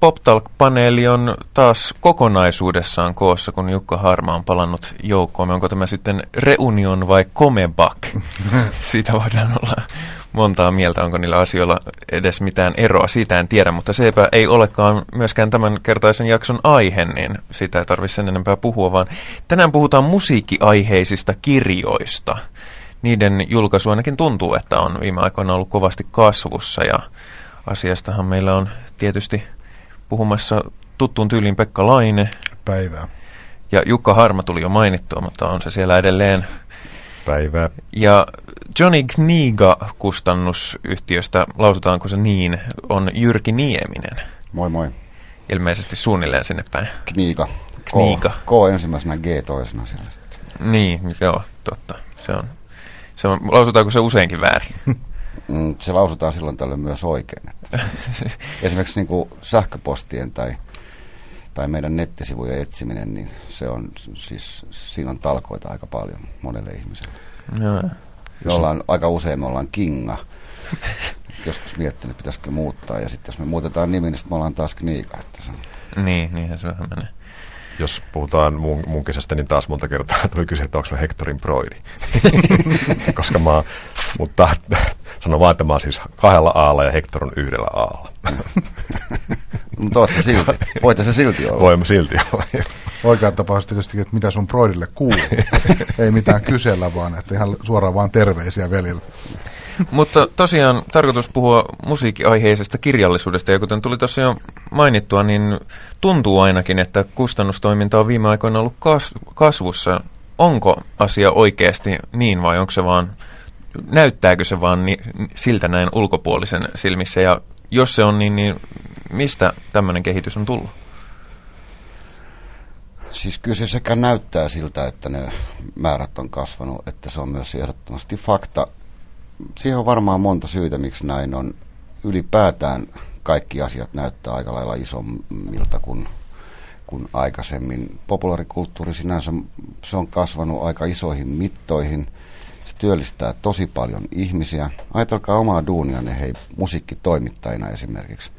PopTalk-paneeli on taas kokonaisuudessaan koossa, kun Jukka Harma on palannut joukkoon. Onko tämä sitten reunion vai comeback? Siitä voidaan olla montaa mieltä, onko niillä asioilla edes mitään eroa. Siitä en tiedä, mutta sepä ei olekaan myöskään tämän kertaisen jakson aihe, niin siitä ei tarvitse sen enempää puhua, vaan tänään puhutaan musiikkiaiheisista kirjoista. Niiden julkaisu ainakin tuntuu, että on viime aikoina ollut kovasti kasvussa ja asiastahan meillä on tietysti puhumassa tuttuun tyyliin Pekka Laine. Päivää. Ja Jukka Harma tuli jo mainittua, mutta on se siellä edelleen. Päivää. Ja Johnny Kniga kustannusyhtiöstä, lausutaanko se niin, on Jyrki Nieminen. Moi moi. Ilmeisesti suunnilleen sinne päin. Kniga. Kniga. K, K ensimmäisenä, G toisena sillä sitten. Niin, joo, totta. Se on, se on, lausutaanko se useinkin väärin? Mm, se lausutaan silloin tällöin myös oikein. Että esimerkiksi niin kuin sähköpostien tai, tai meidän nettisivujen etsiminen, niin se on siis, siinä on talkoita aika paljon monelle ihmiselle. Joo. Me ollaan, aika usein me ollaan kinga. Joskus miettinyt, pitäisikö muuttaa. Ja sitten jos me muutetaan nimi, niin sitten me ollaan taas kniika. Että se on. Niin, niinhän se vähän menee. Jos puhutaan mun, mun kesästä, niin taas monta kertaa tuli kyse, että onko mä Hectorin broidi. Koska mä oon, mutta sanon vaan, että mä oon siis kahdella aalla ja Hector on yhdellä aalla. Mutta oot se silti. Voit se silti olla. Voimme silti olla. Oikea tapaus tietysti, että mitä sun broidille kuuluu. Ei mitään kysellä, vaan että ihan suoraan vaan terveisiä velille. Mutta tosiaan tarkoitus puhua musiikkiaiheisesta kirjallisuudesta, ja kuten tuli tuossa jo mainittua, niin tuntuu ainakin, että kustannustoiminta on viime aikoina ollut kas- kasvussa. Onko asia oikeasti niin vai onko se vaan, näyttääkö se vaan ni- siltä näin ulkopuolisen silmissä, ja jos se on niin, niin mistä tämmöinen kehitys on tullut? Siis kyllä se sekä näyttää siltä, että ne määrät on kasvanut, että se on myös ehdottomasti fakta. Siihen on varmaan monta syytä, miksi näin on. Ylipäätään kaikki asiat näyttää aika lailla isommilta kuin, kuin aikaisemmin. Populaarikulttuuri sinänsä se on kasvanut aika isoihin mittoihin. Se työllistää tosi paljon ihmisiä. Ajatelkaa omaa duunianne, hei, musiikkitoimittajina esimerkiksi.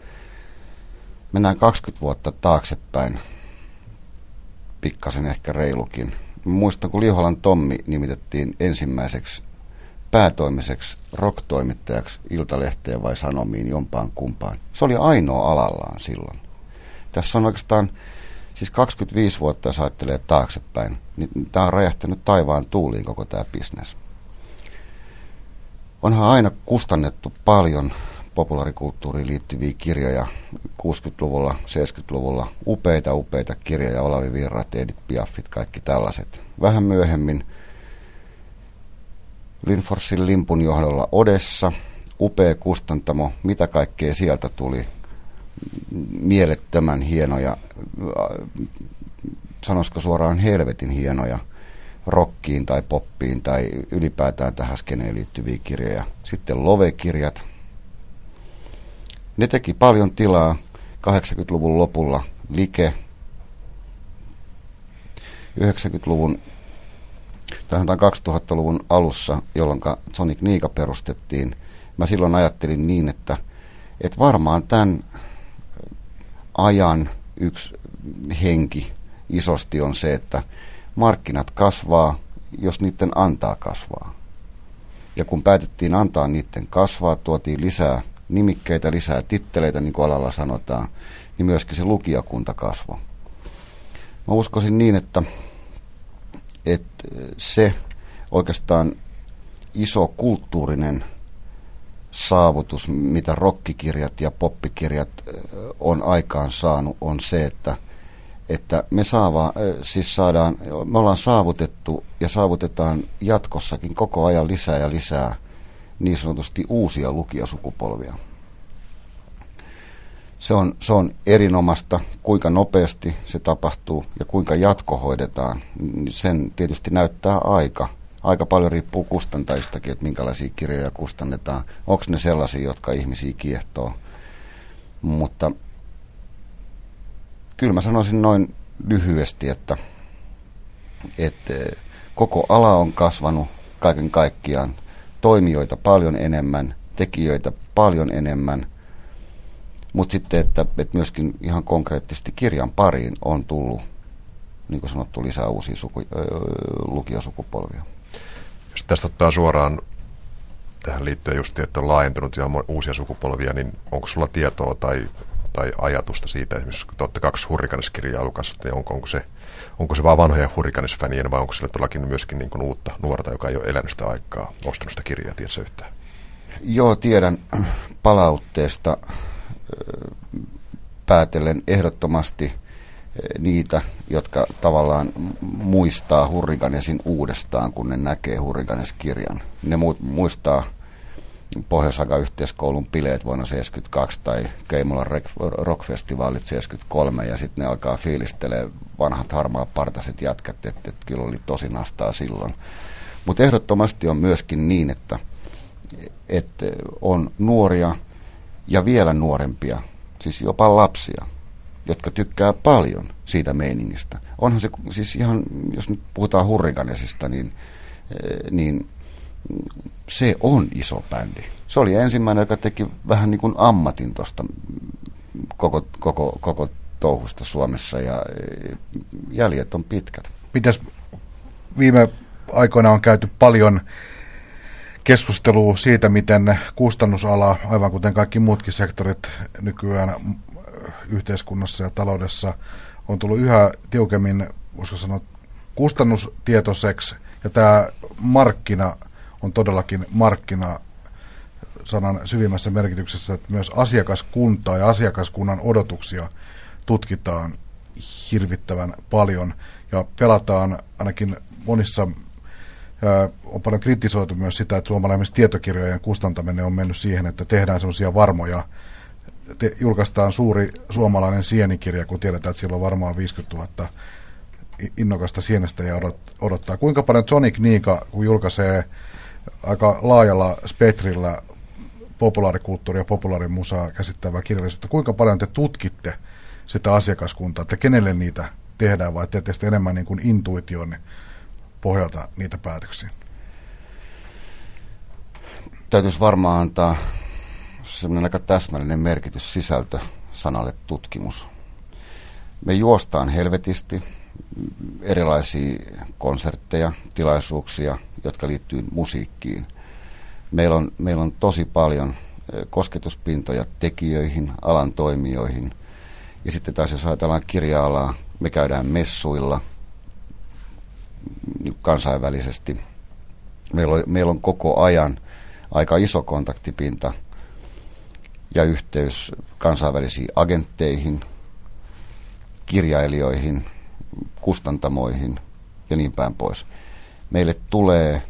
Mennään 20 vuotta taaksepäin pikkasen ehkä reilukin. Muistan, kun Liholan Tommi nimitettiin ensimmäiseksi päätoimiseksi rock-toimittajaksi Iltalehteen vai Sanomiin jompaan kumpaan. Se oli ainoa alallaan silloin. Tässä on oikeastaan, siis 25 vuotta jos ajattelee taaksepäin, niin tämä on räjähtänyt taivaan tuuliin koko tämä bisnes. Onhan aina kustannettu paljon populaarikulttuuriin liittyviä kirjoja 60-luvulla, 70-luvulla. Upeita, upeita kirjoja, Olavi Virrat, Edith Piaffit, kaikki tällaiset. Vähän myöhemmin Linforsin limpun johdolla Odessa, upea kustantamo, mitä kaikkea sieltä tuli. Mielettömän hienoja, sanoisiko suoraan helvetin hienoja rockiin tai poppiin tai ylipäätään tähän skeneen liittyviä kirjoja. Sitten Love-kirjat, ne teki paljon tilaa 80-luvun lopulla. Like 90-luvun tai 2000-luvun alussa, jolloin Sonic Niika perustettiin, mä silloin ajattelin niin, että, että varmaan tämän ajan yksi henki isosti on se, että markkinat kasvaa, jos niiden antaa kasvaa. Ja kun päätettiin antaa niiden kasvaa, tuotiin lisää nimikkeitä, lisää titteleitä, niin kuin alalla sanotaan, niin myöskin se lukijakunta kasvoi. Mä uskoisin niin, että, että se oikeastaan iso kulttuurinen saavutus, mitä rokkikirjat ja poppikirjat on aikaan saanut, on se, että, että me, saava, siis saadaan, me ollaan saavutettu ja saavutetaan jatkossakin koko ajan lisää ja lisää niin sanotusti uusia lukijasukupolvia. Se on, se on erinomaista, kuinka nopeasti se tapahtuu ja kuinka jatko hoidetaan. Sen tietysti näyttää aika. Aika paljon riippuu kustantajistakin, että minkälaisia kirjoja kustannetaan. Onko ne sellaisia, jotka ihmisiä kiehtoo. Mutta kyllä mä sanoisin noin lyhyesti, että, että koko ala on kasvanut kaiken kaikkiaan toimijoita paljon enemmän, tekijöitä paljon enemmän. Mutta sitten, että, että myöskin ihan konkreettisesti kirjan pariin on tullut, niin kuin sanottu, lisää uusia suku, lukiosukupolvia. Jos tästä ottaa suoraan tähän liittyen just, että on laajentunut ja uusia sukupolvia, niin onko sulla tietoa tai, tai ajatusta siitä, esimerkiksi kun te olette kaksi hurrikaniskirjaa lukassa, niin onko, onko, se, onko se vaan vanhoja hurrikanisfänien vai onko sillä todellakin myöskin niin kuin uutta nuorta, joka ei ole elänyt sitä aikaa, ostanut sitä kirjaa, tiedätkö yhtään? Joo, tiedän palautteesta päätellen ehdottomasti niitä, jotka tavallaan muistaa Hurrikanesin uudestaan, kun ne näkee Hurrikanes-kirjan. Ne muistaa pohjois yhteiskoulun bileet vuonna 72 tai Keimolan rockfestivaalit 73 ja sitten ne alkaa fiilistelee vanhat harmaa partaset jatkat, että, että kyllä oli tosi nastaa silloin. Mutta ehdottomasti on myöskin niin, että, että on nuoria ja vielä nuorempia, siis jopa lapsia, jotka tykkää paljon siitä meiningistä. Onhan se siis ihan, jos nyt puhutaan hurrikanesista, niin, eh, niin se on iso bändi. Se oli ensimmäinen, joka teki vähän niin kuin ammatin tuosta koko, koko, koko touhusta Suomessa ja eh, jäljet on pitkät. Mitäs viime aikoina on käyty paljon keskustelua siitä, miten kustannusala, aivan kuten kaikki muutkin sektorit nykyään yhteiskunnassa ja taloudessa, on tullut yhä tiukemmin, voisiko sanoa, kustannustietoiseksi. Ja tämä markkina on todellakin markkina sanan syvimmässä merkityksessä, että myös asiakaskuntaa ja asiakaskunnan odotuksia tutkitaan hirvittävän paljon ja pelataan ainakin monissa on paljon kritisoitu myös sitä, että suomalainen tietokirjojen kustantaminen on mennyt siihen, että tehdään semmoisia varmoja, te, julkaistaan suuri suomalainen sienikirja, kun tiedetään, että siellä on varmaan 50 000 innokasta sienestä ja odot, odottaa. Kuinka paljon Sonic Niika, kun julkaisee aika laajalla spektrillä populaarikulttuuria ja populaarimusaa käsittävää kirjallisuutta, kuinka paljon te tutkitte sitä asiakaskuntaa, että kenelle niitä tehdään vai teette sitten enemmän niin kuin intuition pohjalta niitä päätöksiä? Täytyisi varmaan antaa semmoinen aika täsmällinen merkitys sisältö sanalle tutkimus. Me juostaan helvetisti erilaisia konsertteja, tilaisuuksia, jotka liittyy musiikkiin. Meillä on, meillä on tosi paljon kosketuspintoja tekijöihin, alan toimijoihin. Ja sitten taas jos ajatellaan kirja-alaa, me käydään messuilla – kansainvälisesti. Meillä on, meillä on koko ajan aika iso kontaktipinta ja yhteys kansainvälisiin agentteihin, kirjailijoihin, kustantamoihin ja niin päin pois. Meille tulee eh,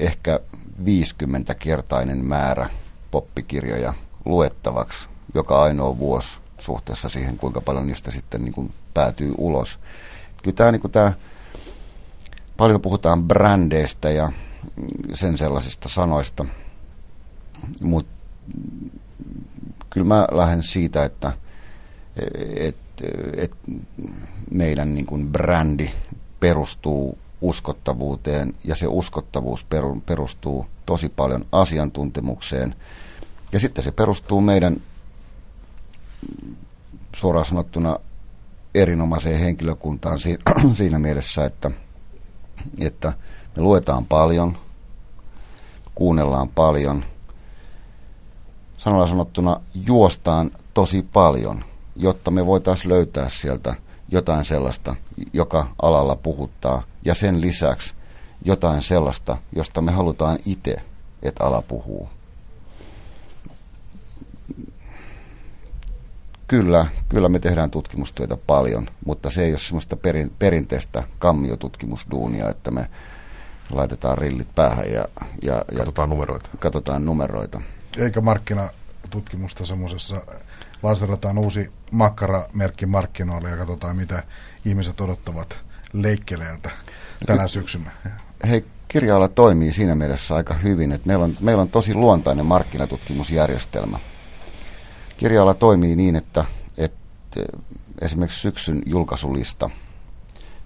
ehkä 50-kertainen määrä poppikirjoja luettavaksi joka ainoa vuosi suhteessa siihen, kuinka paljon niistä sitten niin kuin päätyy ulos. Kyllä tämä, niin kuin tämä Paljon puhutaan brändeistä ja sen sellaisista sanoista, mutta kyllä mä lähden siitä, että et, et meidän niin kuin brändi perustuu uskottavuuteen ja se uskottavuus perustuu tosi paljon asiantuntemukseen. Ja sitten se perustuu meidän suoraan sanottuna erinomaiseen henkilökuntaan siinä mielessä, että – että me luetaan paljon, kuunnellaan paljon, sanalla sanottuna juostaan tosi paljon, jotta me voitaisiin löytää sieltä jotain sellaista, joka alalla puhuttaa, ja sen lisäksi jotain sellaista, josta me halutaan itse, että ala puhuu. Kyllä, kyllä me tehdään tutkimustyötä paljon, mutta se ei ole semmoista perin, perinteistä kammiotutkimusduunia, että me laitetaan rillit päähän ja, ja, ja katsotaan numeroita. Katsotaan numeroita. Eikä markkinatutkimusta semmoisessa, lanserataan uusi makkaramerkki markkinoille ja katsotaan, mitä ihmiset odottavat leikkeleeltä tänä syksynä. Hei, kirja toimii siinä mielessä aika hyvin, että meillä on, meillä on tosi luontainen markkinatutkimusjärjestelmä – Kirjalla toimii niin, että, että esimerkiksi syksyn julkaisulista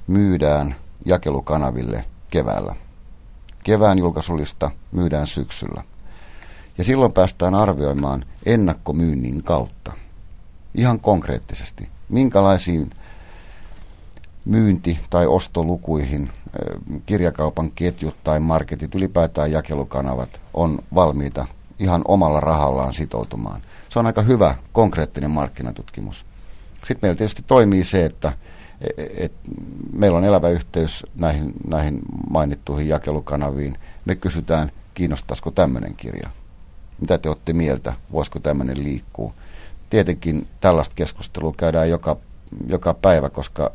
myydään jakelukanaville keväällä. Kevään julkaisulista myydään syksyllä. Ja silloin päästään arvioimaan ennakkomyynnin kautta. Ihan konkreettisesti. Minkälaisiin myynti- tai ostolukuihin kirjakaupan ketjut tai marketit, ylipäätään jakelukanavat on valmiita ihan omalla rahallaan sitoutumaan. Se on aika hyvä konkreettinen markkinatutkimus. Sitten meillä tietysti toimii se, että e, et meillä on elävä yhteys näihin, näihin mainittuihin jakelukanaviin. Me kysytään, kiinnostaisiko tämmöinen kirja. Mitä te olette mieltä? Voisiko tämmöinen liikkua? Tietenkin tällaista keskustelua käydään joka, joka päivä, koska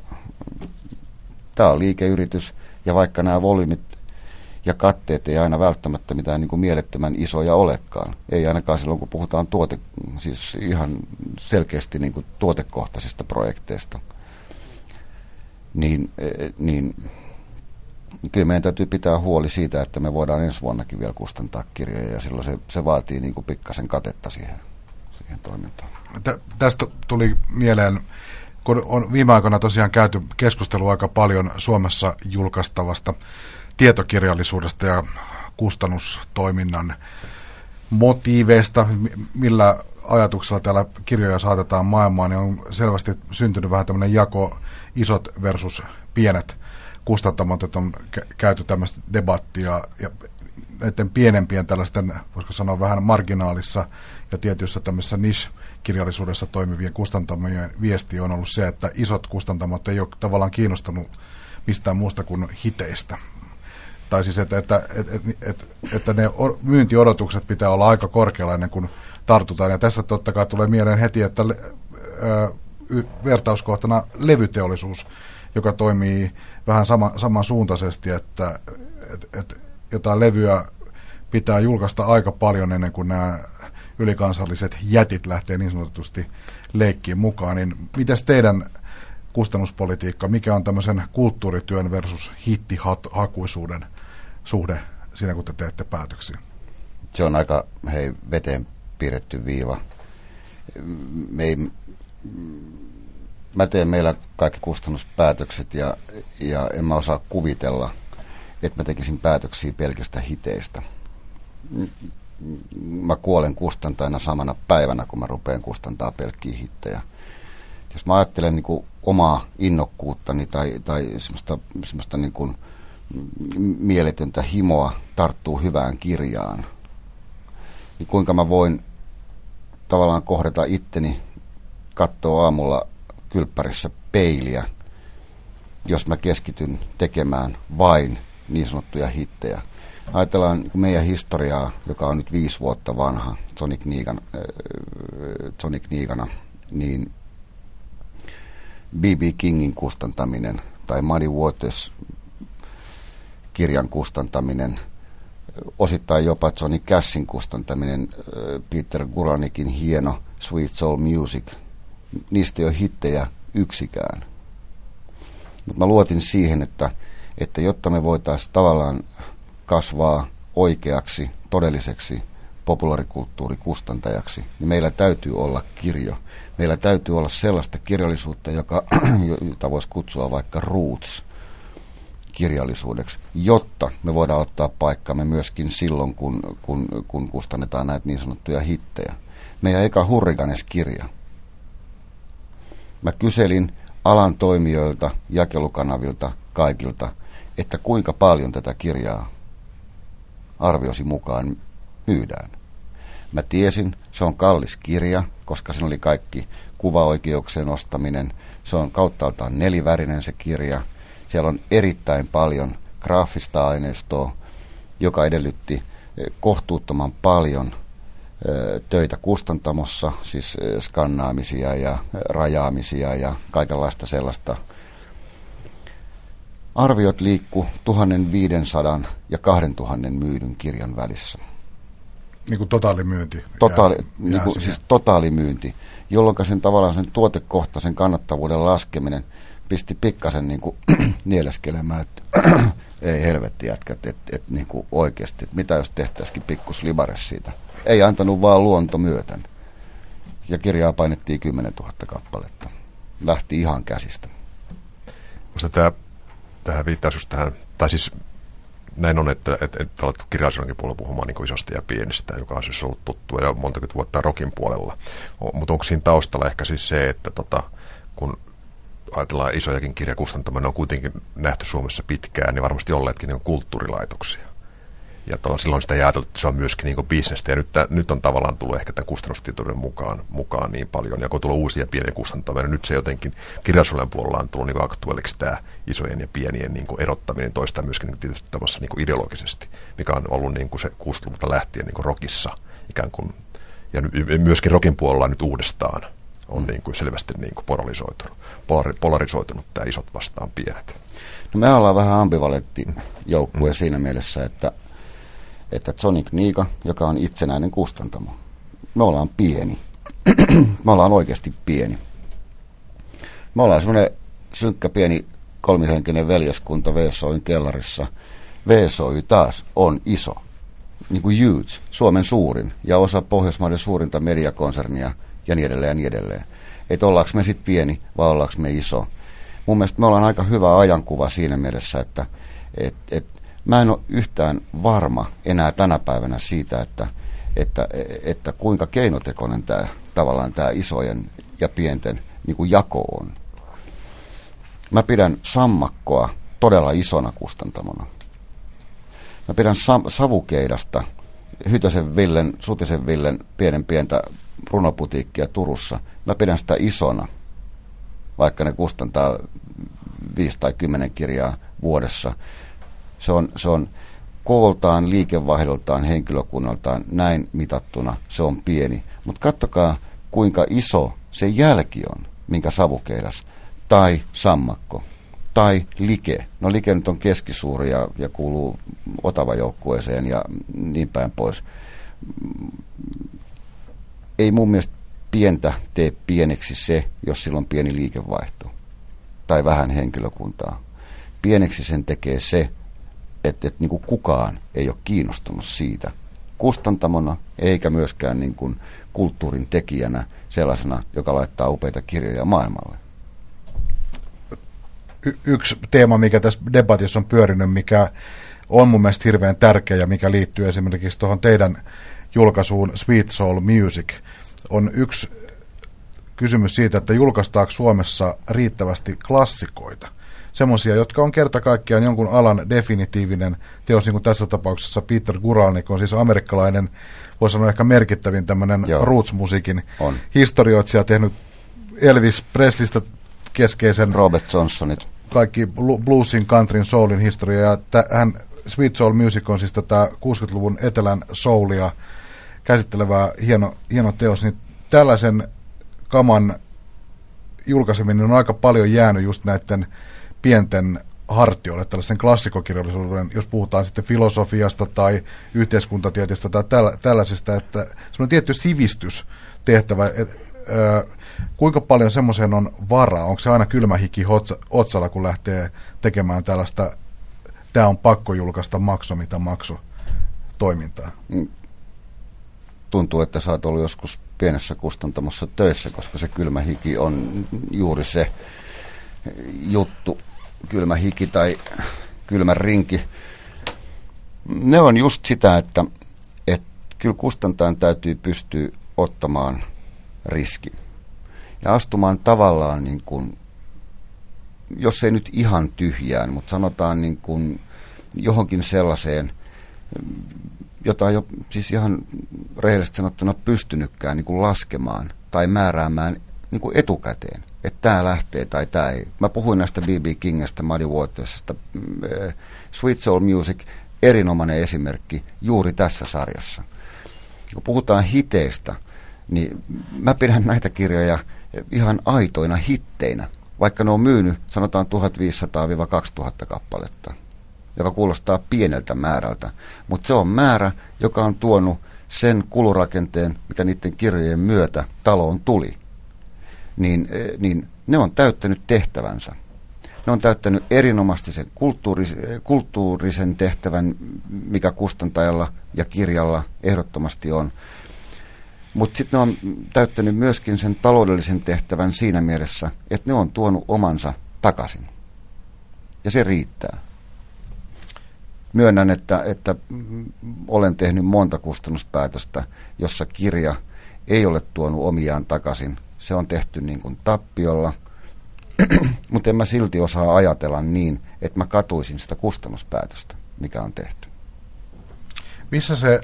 tämä on liikeyritys ja vaikka nämä volyymit ja katteet ei aina välttämättä mitään niin kuin mielettömän isoja olekaan. Ei ainakaan silloin, kun puhutaan tuote, siis ihan selkeästi niin kuin tuotekohtaisista projekteista. Niin, eh, niin kyllä meidän täytyy pitää huoli siitä, että me voidaan ensi vuonnakin vielä kustantaa kirjoja ja silloin se, se vaatii niin kuin pikkasen katetta siihen, siihen toimintaan. Tä, tästä tuli mieleen, kun on viime aikoina tosiaan käyty keskustelua aika paljon Suomessa julkaistavasta tietokirjallisuudesta ja kustannustoiminnan motiiveista, millä ajatuksella täällä kirjoja saatetaan maailmaan, niin on selvästi syntynyt vähän tämmöinen jako isot versus pienet kustantamot, että on käyty tämmöistä debattia ja näiden pienempien tällaisten, voisiko sanoa vähän marginaalissa ja tietyissä tämmöisessä niche-kirjallisuudessa toimivien kustantamien viesti on ollut se, että isot kustantamot ei ole tavallaan kiinnostanut mistään muusta kuin hiteistä. Tai siis, että, että, että, että, että ne myyntiodotukset pitää olla aika korkealla ennen kuin tartutaan. Ja tässä totta kai tulee mieleen heti, että vertauskohtana levyteollisuus, joka toimii vähän sama, samansuuntaisesti, että että että jotain levyä pitää julkaista aika paljon ennen kuin nämä ylikansalliset jätit lähtee niin sanotusti leikkiin mukaan. Niin miten teidän kustannuspolitiikka, mikä on tämmöisen kulttuurityön versus hittihakuisuuden suhde siinä, kun te teette päätöksiä? Se on aika hei, veteen piirretty viiva. Me ei, mä teen meillä kaikki kustannuspäätökset ja, ja en mä osaa kuvitella, että mä tekisin päätöksiä pelkästä hiteistä. Mä kuolen kustantajana samana päivänä, kun mä rupean kustantaa pelkkiä hittejä. Jos mä ajattelen niin kuin omaa innokkuuttani tai, tai semmoista, semmoista niin kuin mieletöntä himoa tarttuu hyvään kirjaan, niin kuinka mä voin tavallaan kohdata itteni katsoa aamulla kylppärissä peiliä, jos mä keskityn tekemään vain niin sanottuja hittejä. Ajatellaan meidän historiaa, joka on nyt viisi vuotta vanha Sonic, Negan, äh, Sonic Negana, niin B.B. Kingin kustantaminen tai Muddy Waters kirjan kustantaminen, osittain jopa Johnny Cashin kustantaminen, Peter Guranikin hieno Sweet Soul Music, niistä ei ole hittejä yksikään. Mutta mä luotin siihen, että, että jotta me voitaisiin tavallaan kasvaa oikeaksi, todelliseksi populaarikulttuurikustantajaksi, niin meillä täytyy olla kirjo. Meillä täytyy olla sellaista kirjallisuutta, joka, jota voisi kutsua vaikka roots kirjallisuudeksi, jotta me voidaan ottaa paikkamme myöskin silloin, kun, kun, kun kustannetaan näitä niin sanottuja hittejä. Meidän eka Hurriganes-kirja. Mä kyselin alan toimijoilta, jakelukanavilta, kaikilta, että kuinka paljon tätä kirjaa arviosi mukaan myydään. Mä tiesin, se on kallis kirja, koska siinä oli kaikki kuvaoikeuksien ostaminen. Se on kauttaaltaan nelivärinen se kirja. Siellä on erittäin paljon graafista aineistoa, joka edellytti eh, kohtuuttoman paljon eh, töitä kustantamossa, siis eh, skannaamisia ja rajaamisia ja kaikenlaista sellaista. Arviot liikku 1500 ja 2000 myydyn kirjan välissä. Niin kuin totaalimyynti. Totaali, jää, niin kuin, siis totaalimyynti, jolloin sen tavallaan sen tuotekohtaisen kannattavuuden laskeminen pisti pikkasen niin kuin nieleskelemään, että ei helvetti jätkät, että et, niin kuin oikeasti, että mitä jos tehtäisikin pikkus libare siitä. Ei antanut vaan luonto myöten. Ja kirjaa painettiin 10 000 kappaletta. Lähti ihan käsistä. Musta tämä, tähän viittaus just tähän, tai siis näin on, että, että, että alettu kirjallisuudenkin puolella puhumaan niin isosta ja pienestä, joka on siis ollut tuttua ja monta vuotta rokin puolella. Mutta onko siinä taustalla ehkä siis se, että tota, kun ajatellaan isojakin kirjakustantamia, ne on kuitenkin nähty Suomessa pitkään, niin varmasti olleetkin niin kulttuurilaitoksia. Ja to, silloin sitä ajateltu, että se on myöskin niin bisnestä. Ja nyt, nyt on tavallaan tullut ehkä tämän kustannustietouden mukaan, mukaan niin paljon. Ja kun tullut uusia pieniä kustantamia, niin nyt se jotenkin kirjallisuuden puolella on tullut niin aktuaaliksi tämä isojen ja pienien niin erottaminen toista myöskin niin tietysti tavallaan niin ideologisesti, mikä on ollut niin se 60-luvulta lähtien niin rokissa ikään kuin, ja myöskin rokin puolella nyt uudestaan on niin kuin selvästi niin kuin polarisoitunut, polari, polarisoitunut tämä isot vastaan pienet. No me ollaan vähän ambivalentti joukkue mm. siinä mielessä, että että Sonic Niika, joka on itsenäinen kustantamo, me ollaan pieni. me ollaan oikeasti pieni. Me ollaan semmoinen synkkä pieni kolmihenkinen veljeskunta VSOin kellarissa. VSOI taas on iso, niin kuin huge, Suomen suurin ja osa Pohjoismaiden suurinta mediakonsernia ja niin edelleen ja niin edelleen. Että ollaanko me sitten pieni vai ollaanko me iso. Mun mielestä me ollaan aika hyvä ajankuva siinä mielessä, että et, et Mä en ole yhtään varma enää tänä päivänä siitä, että, että, että kuinka keinotekoinen tämä tavallaan tämä isojen ja pienten niin kuin jako on. Mä pidän sammakkoa todella isona kustantamona. Mä pidän sa- savukeidasta Hytösen Villen, Sutisen Villen pienen pientä runoputiikkia Turussa. Mä pidän sitä isona, vaikka ne kustantaa viisi tai kymmenen kirjaa vuodessa. Se on, se on kooltaan, liikevaihdoltaan, henkilökunnaltaan näin mitattuna se on pieni. Mutta kattokaa, kuinka iso se jälki on, minkä savukeidas tai sammakko tai like. No like nyt on keskisuuri ja, ja kuuluu otava joukkueeseen ja niin päin pois. Ei mun mielestä pientä tee pieneksi se, jos sillä on pieni liikevaihto tai vähän henkilökuntaa. Pieneksi sen tekee se, että, että niin kuin kukaan ei ole kiinnostunut siitä kustantamona eikä myöskään niin kuin kulttuurin tekijänä sellaisena, joka laittaa upeita kirjoja maailmalle. Y- yksi teema, mikä tässä debatissa on pyörinyt, mikä on mun mielestä hirveän tärkeä ja mikä liittyy esimerkiksi tuohon teidän julkaisuun Sweet Soul Music, on yksi kysymys siitä, että julkaistaako Suomessa riittävästi klassikoita – semmoisia, jotka on kerta kaikkiaan jonkun alan definitiivinen teos, niin kuin tässä tapauksessa Peter Guralnik on siis amerikkalainen, voisi sanoa ehkä merkittävin tämmöinen roots-musiikin on. historioitsija, tehnyt Elvis Preslistä keskeisen... Robert Johnsonit. Kaikki bluesin, countryn, soulin historia, ja t- hän, Sweet Soul Music on siis tätä 60-luvun etelän soulia käsittelevää hieno, hieno teos, niin tällaisen kaman julkaiseminen on aika paljon jäänyt just näiden pienten hartioille tällaisen klassikokirjallisuuden, jos puhutaan sitten filosofiasta tai yhteiskuntatieteestä tai tällä, tällaisesta, että se on tietty sivistystehtävä, että ö, kuinka paljon semmoiseen on varaa? Onko se aina kylmä hiki otsalla, kun lähtee tekemään tällaista, tämä on pakko julkaista makso, mitä makso toimintaa? Tuntuu, että sä oot ollut joskus pienessä kustantamossa töissä, koska se kylmä hiki on juuri se juttu, kylmä hiki tai kylmä rinki. Ne on just sitä, että, että kyllä kustantajan täytyy pystyä ottamaan riski ja astumaan tavallaan niin kuin, jos ei nyt ihan tyhjään, mutta sanotaan niin kuin johonkin sellaiseen, jota ei ole siis ihan rehellisesti sanottuna pystynytkään niin kuin laskemaan tai määräämään niin kuin etukäteen että tämä lähtee tai tämä ei. Mä puhuin näistä B.B. Kingistä, Muddy Watersista. Mm, eh, Sweet Soul Music, erinomainen esimerkki juuri tässä sarjassa. Kun puhutaan hiteistä, niin mä pidän näitä kirjoja ihan aitoina hitteinä, vaikka ne on myynyt sanotaan 1500-2000 kappaletta, joka kuulostaa pieneltä määrältä. Mutta se on määrä, joka on tuonut sen kulurakenteen, mikä niiden kirjojen myötä taloon tuli niin, eh, niin ne on täyttänyt tehtävänsä. Ne on täyttänyt erinomaisesti sen kulttuuris, kulttuurisen tehtävän, mikä kustantajalla ja kirjalla ehdottomasti on. Mutta sitten ne on täyttänyt myöskin sen taloudellisen tehtävän siinä mielessä, että ne on tuonut omansa takaisin. Ja se riittää. Myönnän, että, että olen tehnyt monta kustannuspäätöstä, jossa kirja ei ole tuonut omiaan takaisin. Se on tehty niin kuin tappiolla, mutta en mä silti osaa ajatella niin, että mä katuisin sitä kustannuspäätöstä, mikä on tehty. Missä se,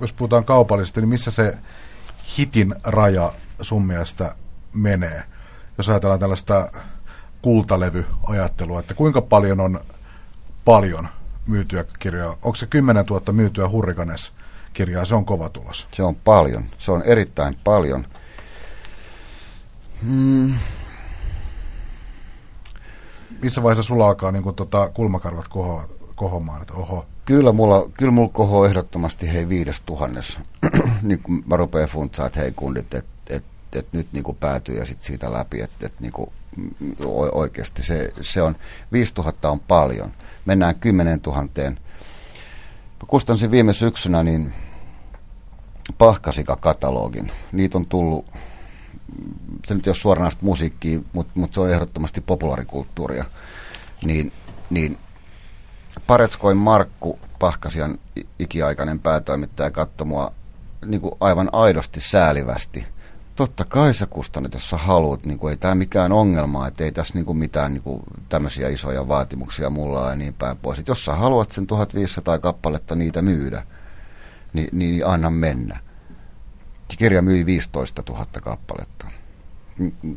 jos puhutaan kaupallisesti, niin missä se hitin raja sun mielestä menee? Jos ajatellaan tällaista kultalevyajattelua, että kuinka paljon on paljon myytyä kirjaa? Onko se 10 000 myytyä Hurrikanes kirjaa? Se on kova tulos. Se on paljon. Se on erittäin paljon. Hmm. Missä vaiheessa sulla alkaa niin kun, tota, kulmakarvat koho, kohomaan? Että oho. Kyllä mulla, kyllä mulla kohoo ehdottomasti hei viides tuhannes. niin kun mä rupean funtsaa, että hei kundit, että et, et nyt niin kuin päätyy ja sitten siitä läpi, että et, niin kuin, oikeasti se, se on, 5000 on paljon. Mennään 10 000. Mä kustansin viime syksynä niin Pahkasika-katalogin. Niitä on tullut, se nyt ei ole suoranaista musiikkia, mutta mut se on ehdottomasti populaarikulttuuria. Niin, niin Paretskoin Markku Pahkasian ikiaikainen päätoimittaja katsoi mua niin kuin aivan aidosti säälivästi – totta kai sä kustannat, jos sä haluat. Niin kuin, ei tämä mikään ongelma, että ei tässä niin kuin mitään niin kuin, tämmöisiä isoja vaatimuksia mulla ja niin päin pois. Et jos sä haluat sen 1500 kappaletta niitä myydä, niin, niin, niin anna mennä. Kirja myi 15 000 kappaletta.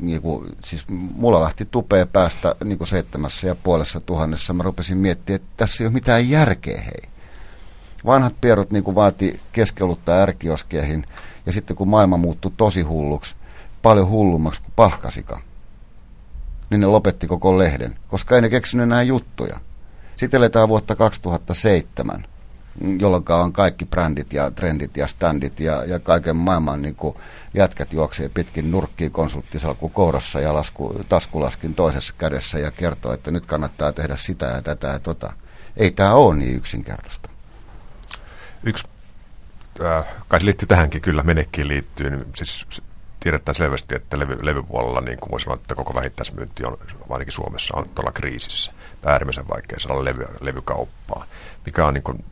Niin kuin, siis mulla lähti tupea päästä niin kuin seitsemässä ja puolessa tuhannessa. Mä rupesin miettimään, että tässä ei ole mitään järkeä, hei. Vanhat pierut niin kuin vaati keskeluttaa ärkioskeihin – ja sitten kun maailma muuttui tosi hulluksi, paljon hullummaksi kuin pahkasika, niin ne lopetti koko lehden, koska ei ne keksinyt enää juttuja. Sitten eletään vuotta 2007, jolloin on kaikki brändit ja trendit ja standit ja, ja kaiken maailman niin kuin jätkät juoksee pitkin nurkkiin konsulttisalkku kourassa ja lasku, taskulaskin toisessa kädessä ja kertoo, että nyt kannattaa tehdä sitä ja tätä ja tota. Ei tämä ole niin yksinkertaista. Yksi äh, kai se liittyy tähänkin kyllä, menekkiin liittyy, niin siis tiedetään selvästi, että levy, levypuolella, niin kuin voisi sanoa, että koko vähittäismyynti on, ainakin Suomessa, on tuolla kriisissä. Äärimmäisen vaikea saada levy, levykauppaa, mikä on niin kuin,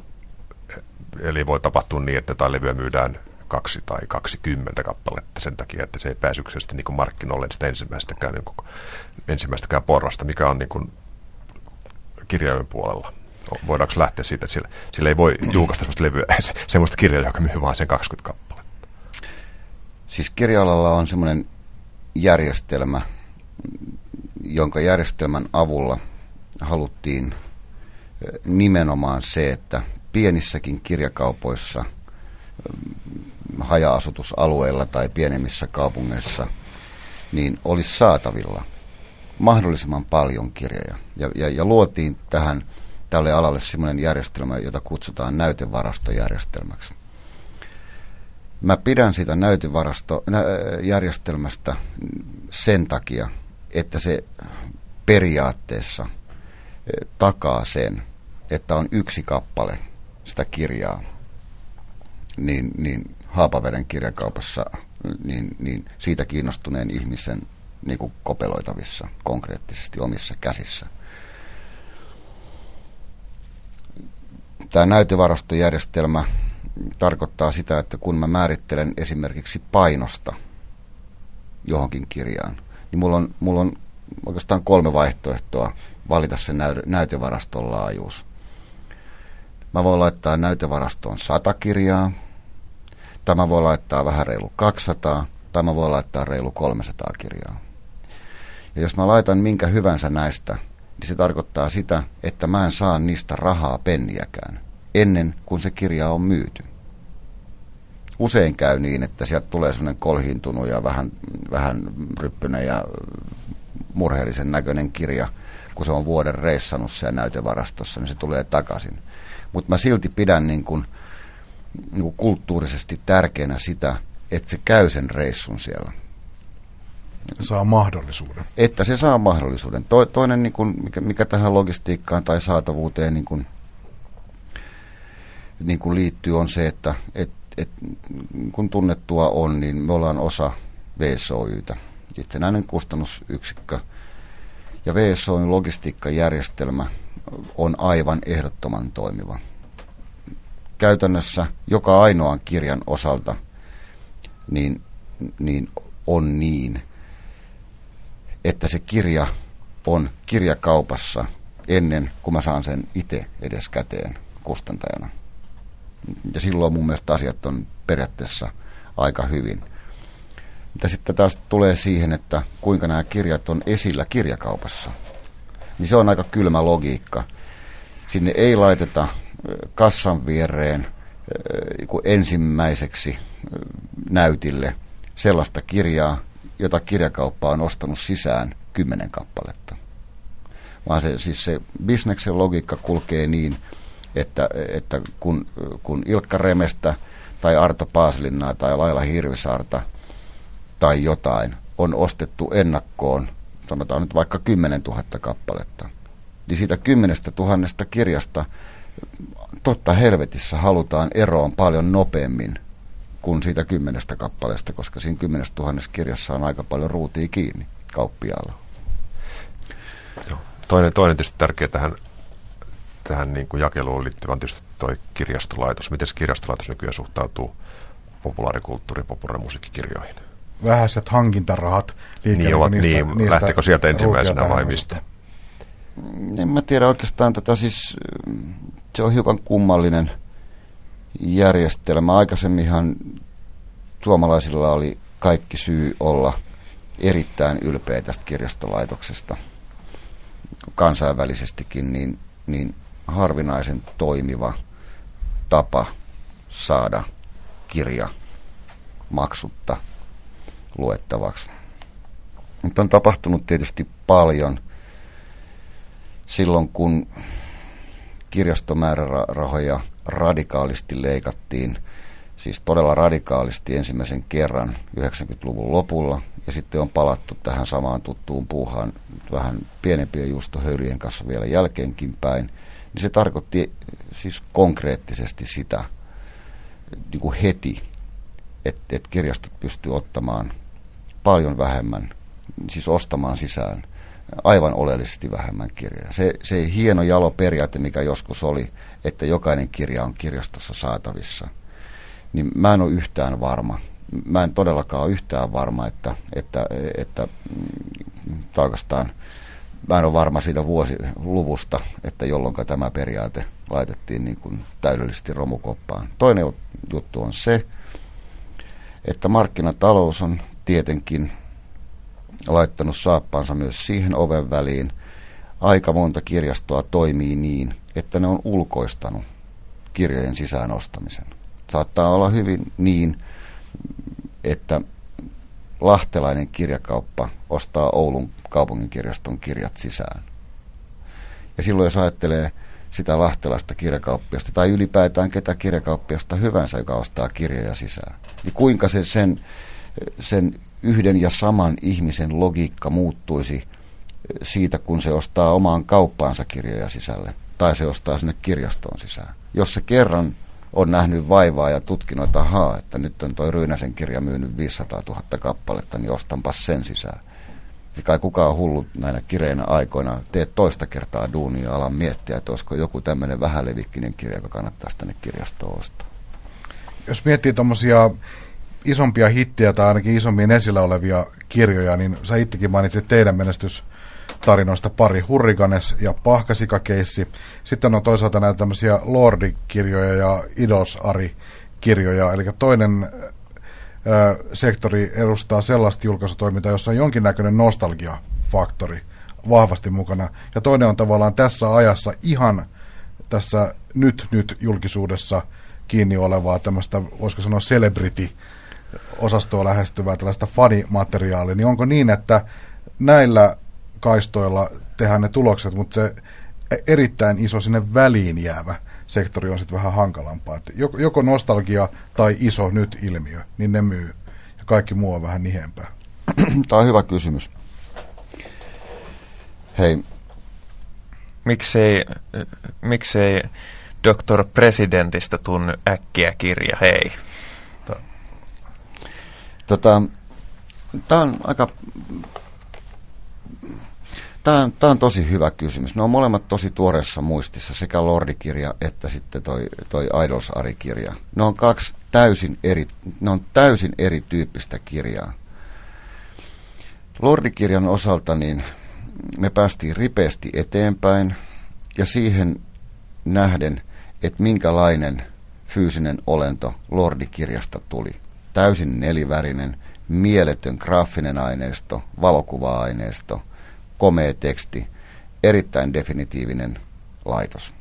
eli voi tapahtua niin, että jotain levyä myydään kaksi tai kaksikymmentä kappaletta sen takia, että se ei pääse yksilöisesti niin markkinoille sitä ensimmäistäkään, niin kuin, ensimmäistäkään porrasta, mikä on niin kuin kirjojen puolella voidaanko lähteä siitä, että sillä, sillä ei voi julkaista sellaista levyä, se, semmoista kirjaa, joka myy vain sen 20 kappaletta? Siis kirjalalla on semmoinen järjestelmä, jonka järjestelmän avulla haluttiin nimenomaan se, että pienissäkin kirjakaupoissa haja-asutusalueilla tai pienemmissä kaupungeissa niin olisi saatavilla mahdollisimman paljon kirjoja. Ja, ja, ja luotiin tähän tälle alalle sellainen järjestelmä, jota kutsutaan näytevarastojärjestelmäksi. Mä pidän sitä näytevarastojärjestelmästä sen takia, että se periaatteessa takaa sen, että on yksi kappale sitä kirjaa, niin, niin Haapaveden kirjakaupassa niin, niin siitä kiinnostuneen ihmisen niin kuin kopeloitavissa konkreettisesti omissa käsissä – Tämä näytevarastojärjestelmä tarkoittaa sitä, että kun mä määrittelen esimerkiksi painosta johonkin kirjaan, niin mulla on, mulla on oikeastaan kolme vaihtoehtoa valita se näytevaraston laajuus. Mä voin laittaa näytevarastoon 100 kirjaa, tai mä voin laittaa vähän reilu 200, tai mä voin laittaa reilu 300 kirjaa. Ja jos mä laitan minkä hyvänsä näistä, niin se tarkoittaa sitä, että mä en saa niistä rahaa penniäkään ennen kuin se kirja on myyty. Usein käy niin, että sieltä tulee sellainen kolhintunut ja vähän, vähän ryppynen ja murheellisen näköinen kirja, kun se on vuoden reissannut siellä näytevarastossa, niin se tulee takaisin. Mutta mä silti pidän niin kuin, niin kuin kulttuurisesti tärkeänä sitä, että se käy sen reissun siellä. Saa mahdollisuuden. Että se saa mahdollisuuden. To, toinen, niin kuin, mikä, mikä tähän logistiikkaan tai saatavuuteen niin kuin, niin kuin liittyy, on se, että et, et, kun tunnettua on, niin me ollaan osa VSOYtä, itsenäinen kustannusyksikkö. Ja VSOin logistiikkajärjestelmä on aivan ehdottoman toimiva. Käytännössä joka ainoan kirjan osalta niin, niin on niin, että se kirja on kirjakaupassa ennen kuin mä saan sen itse edes käteen kustantajana. Ja silloin mun mielestä asiat on periaatteessa aika hyvin. Mitä sitten taas tulee siihen, että kuinka nämä kirjat on esillä kirjakaupassa, niin se on aika kylmä logiikka. Sinne ei laiteta kassan viereen ensimmäiseksi näytille sellaista kirjaa, jota kirjakauppa on ostanut sisään kymmenen kappaletta. Vaan se, siis se bisneksen logiikka kulkee niin, että, että kun, kun Ilkka Remestä tai Arto Paaslinnaa tai Laila Hirvisaarta tai jotain on ostettu ennakkoon, sanotaan nyt vaikka 10 000 kappaletta, niin siitä 10 000 kirjasta totta helvetissä halutaan eroon paljon nopeammin kuin siitä kymmenestä kappaleesta, koska siinä kymmenestä tuhannessa kirjassa on aika paljon ruutia kiinni kauppiaalla. Joo. Toinen, toinen tietysti tärkeä tähän, tähän niin kuin jakeluun liittyvän tietysti tuo kirjastolaitos. Miten kirjastolaitos nykyään suhtautuu populaarikulttuuri- populaarimusiikkikirjoihin? Vähäiset hankintarahat. Niin, ovat, niistä, niin niistä lähtekö sieltä ensimmäisenä vai mistä? En mä tiedä oikeastaan tätä siis, se on hiukan kummallinen järjestelmä. Aikaisemminhan suomalaisilla oli kaikki syy olla erittäin ylpeä tästä kirjastolaitoksesta – kansainvälisestikin niin, niin harvinaisen toimiva tapa saada kirja maksutta luettavaksi. Nyt on tapahtunut tietysti paljon silloin, kun kirjastomäärärahoja radikaalisti leikattiin, siis todella radikaalisti ensimmäisen kerran 90-luvun lopulla – ja sitten on palattu tähän samaan tuttuun puuhaan vähän pienempien juustohöylyjen kanssa vielä jälkeenkin päin, niin se tarkoitti siis konkreettisesti sitä niin kuin heti, että et kirjastot pystyy ottamaan paljon vähemmän, siis ostamaan sisään aivan oleellisesti vähemmän kirjaa. Se, se hieno jalo periaate, mikä joskus oli, että jokainen kirja on kirjastossa saatavissa, niin mä en ole yhtään varma, mä en todellakaan ole yhtään varma, että, että, että mm, oikeastaan mä en ole varma siitä vuosiluvusta, että jolloin tämä periaate laitettiin niin kuin täydellisesti romukoppaan. Toinen juttu on se, että markkinatalous on tietenkin laittanut saappansa myös siihen oven väliin. Aika monta kirjastoa toimii niin, että ne on ulkoistanut kirjojen sisään ostamisen. Saattaa olla hyvin niin, että lahtelainen kirjakauppa ostaa Oulun kaupunginkirjaston kirjat sisään. Ja silloin jos ajattelee sitä lahtelaista kirjakauppiasta tai ylipäätään ketä kirjakauppiasta hyvänsä, joka ostaa kirjoja sisään, niin kuinka se sen, sen yhden ja saman ihmisen logiikka muuttuisi siitä, kun se ostaa omaan kauppaansa kirjoja sisälle tai se ostaa sinne kirjastoon sisään. Jos se kerran on nähnyt vaivaa ja tutkinut, että ahaa, että nyt on toi Ryynäsen kirja myynyt 500 000 kappaletta, niin ostanpas sen sisään. Ja kai kukaan hullu näinä kireinä aikoina tee toista kertaa duunia ja alan miettiä, että olisiko joku tämmöinen vähälevikkinen kirja, joka kannattaisi tänne kirjastoon ostaa. Jos miettii tuommoisia isompia hittejä tai ainakin isompien esillä olevia kirjoja, niin sä itsekin mainitsit teidän menestys tarinoista pari, Hurriganes ja Pahkasikakeissi. Sitten on toisaalta näitä tämmöisiä Lordi-kirjoja ja Idols-Ari-kirjoja, eli toinen ö, sektori edustaa sellaista julkaisutoimintaa, jossa on jonkinnäköinen nostalgiafaktori vahvasti mukana. Ja toinen on tavallaan tässä ajassa ihan tässä nyt nyt julkisuudessa kiinni olevaa tämmöistä, voisiko sanoa celebrity osastoa lähestyvää tällaista fanimateriaalia, niin onko niin, että näillä kaistoilla tehdään ne tulokset, mutta se erittäin iso sinne väliin jäävä sektori on sitten vähän hankalampaa. Että joko nostalgia tai iso nyt ilmiö, niin ne myy. Ja kaikki muu on vähän nihempää. Tämä on hyvä kysymys. Hei. Miksei, miksei Dr. Presidentistä tunnu äkkiä kirja, hei? Tota, tämä on aika Tämä, tämä on tosi hyvä kysymys. Ne on molemmat tosi tuoreessa muistissa, sekä Lordikirja että sitten toi, toi Idols-Ari-kirja. Ne on kaksi täysin eri, ne on täysin erityyppistä kirjaa. Lordikirjan osalta niin me päästiin ripeästi eteenpäin ja siihen nähden, että minkälainen fyysinen olento Lordikirjasta tuli. Täysin nelivärinen, mieletön graafinen aineisto, valokuva-aineisto, komea teksti, erittäin definitiivinen laitos.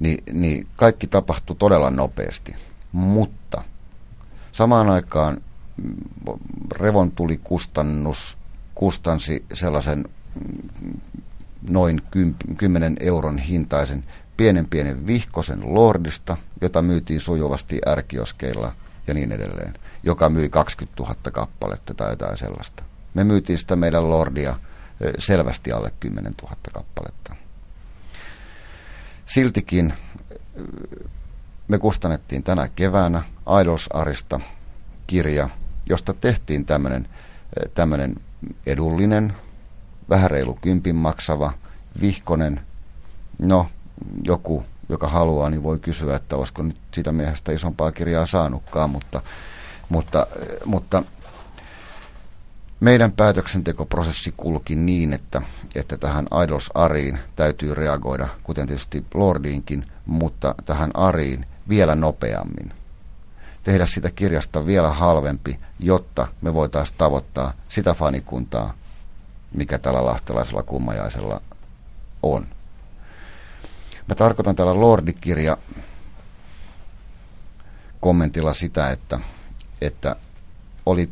Ni, niin kaikki tapahtui todella nopeasti, mutta samaan aikaan Revon tuli kustannus kustansi sellaisen noin 10 euron hintaisen pienen pienen vihkosen Lordista, jota myytiin sujuvasti ärkioskeilla ja niin edelleen, joka myi 20 000 kappaletta tai jotain sellaista. Me myytiin sitä meidän Lordia selvästi alle 10 000 kappaletta. Siltikin me kustannettiin tänä keväänä Idols Arista kirja, josta tehtiin tämmöinen edullinen, vähän reilu kympin maksava, vihkonen, no joku, joka haluaa, niin voi kysyä, että olisiko nyt siitä miehestä isompaa kirjaa saanutkaan, mutta, mutta, mutta meidän päätöksentekoprosessi kulki niin, että, että tähän Idols Ariin täytyy reagoida, kuten tietysti Lordiinkin, mutta tähän Ariin vielä nopeammin tehdä sitä kirjasta vielä halvempi, jotta me voitaisiin tavoittaa sitä fanikuntaa, mikä tällä lahtelaisella kummajaisella on. Mä tarkoitan tällä Lordikirja kommentilla sitä, että, että oli,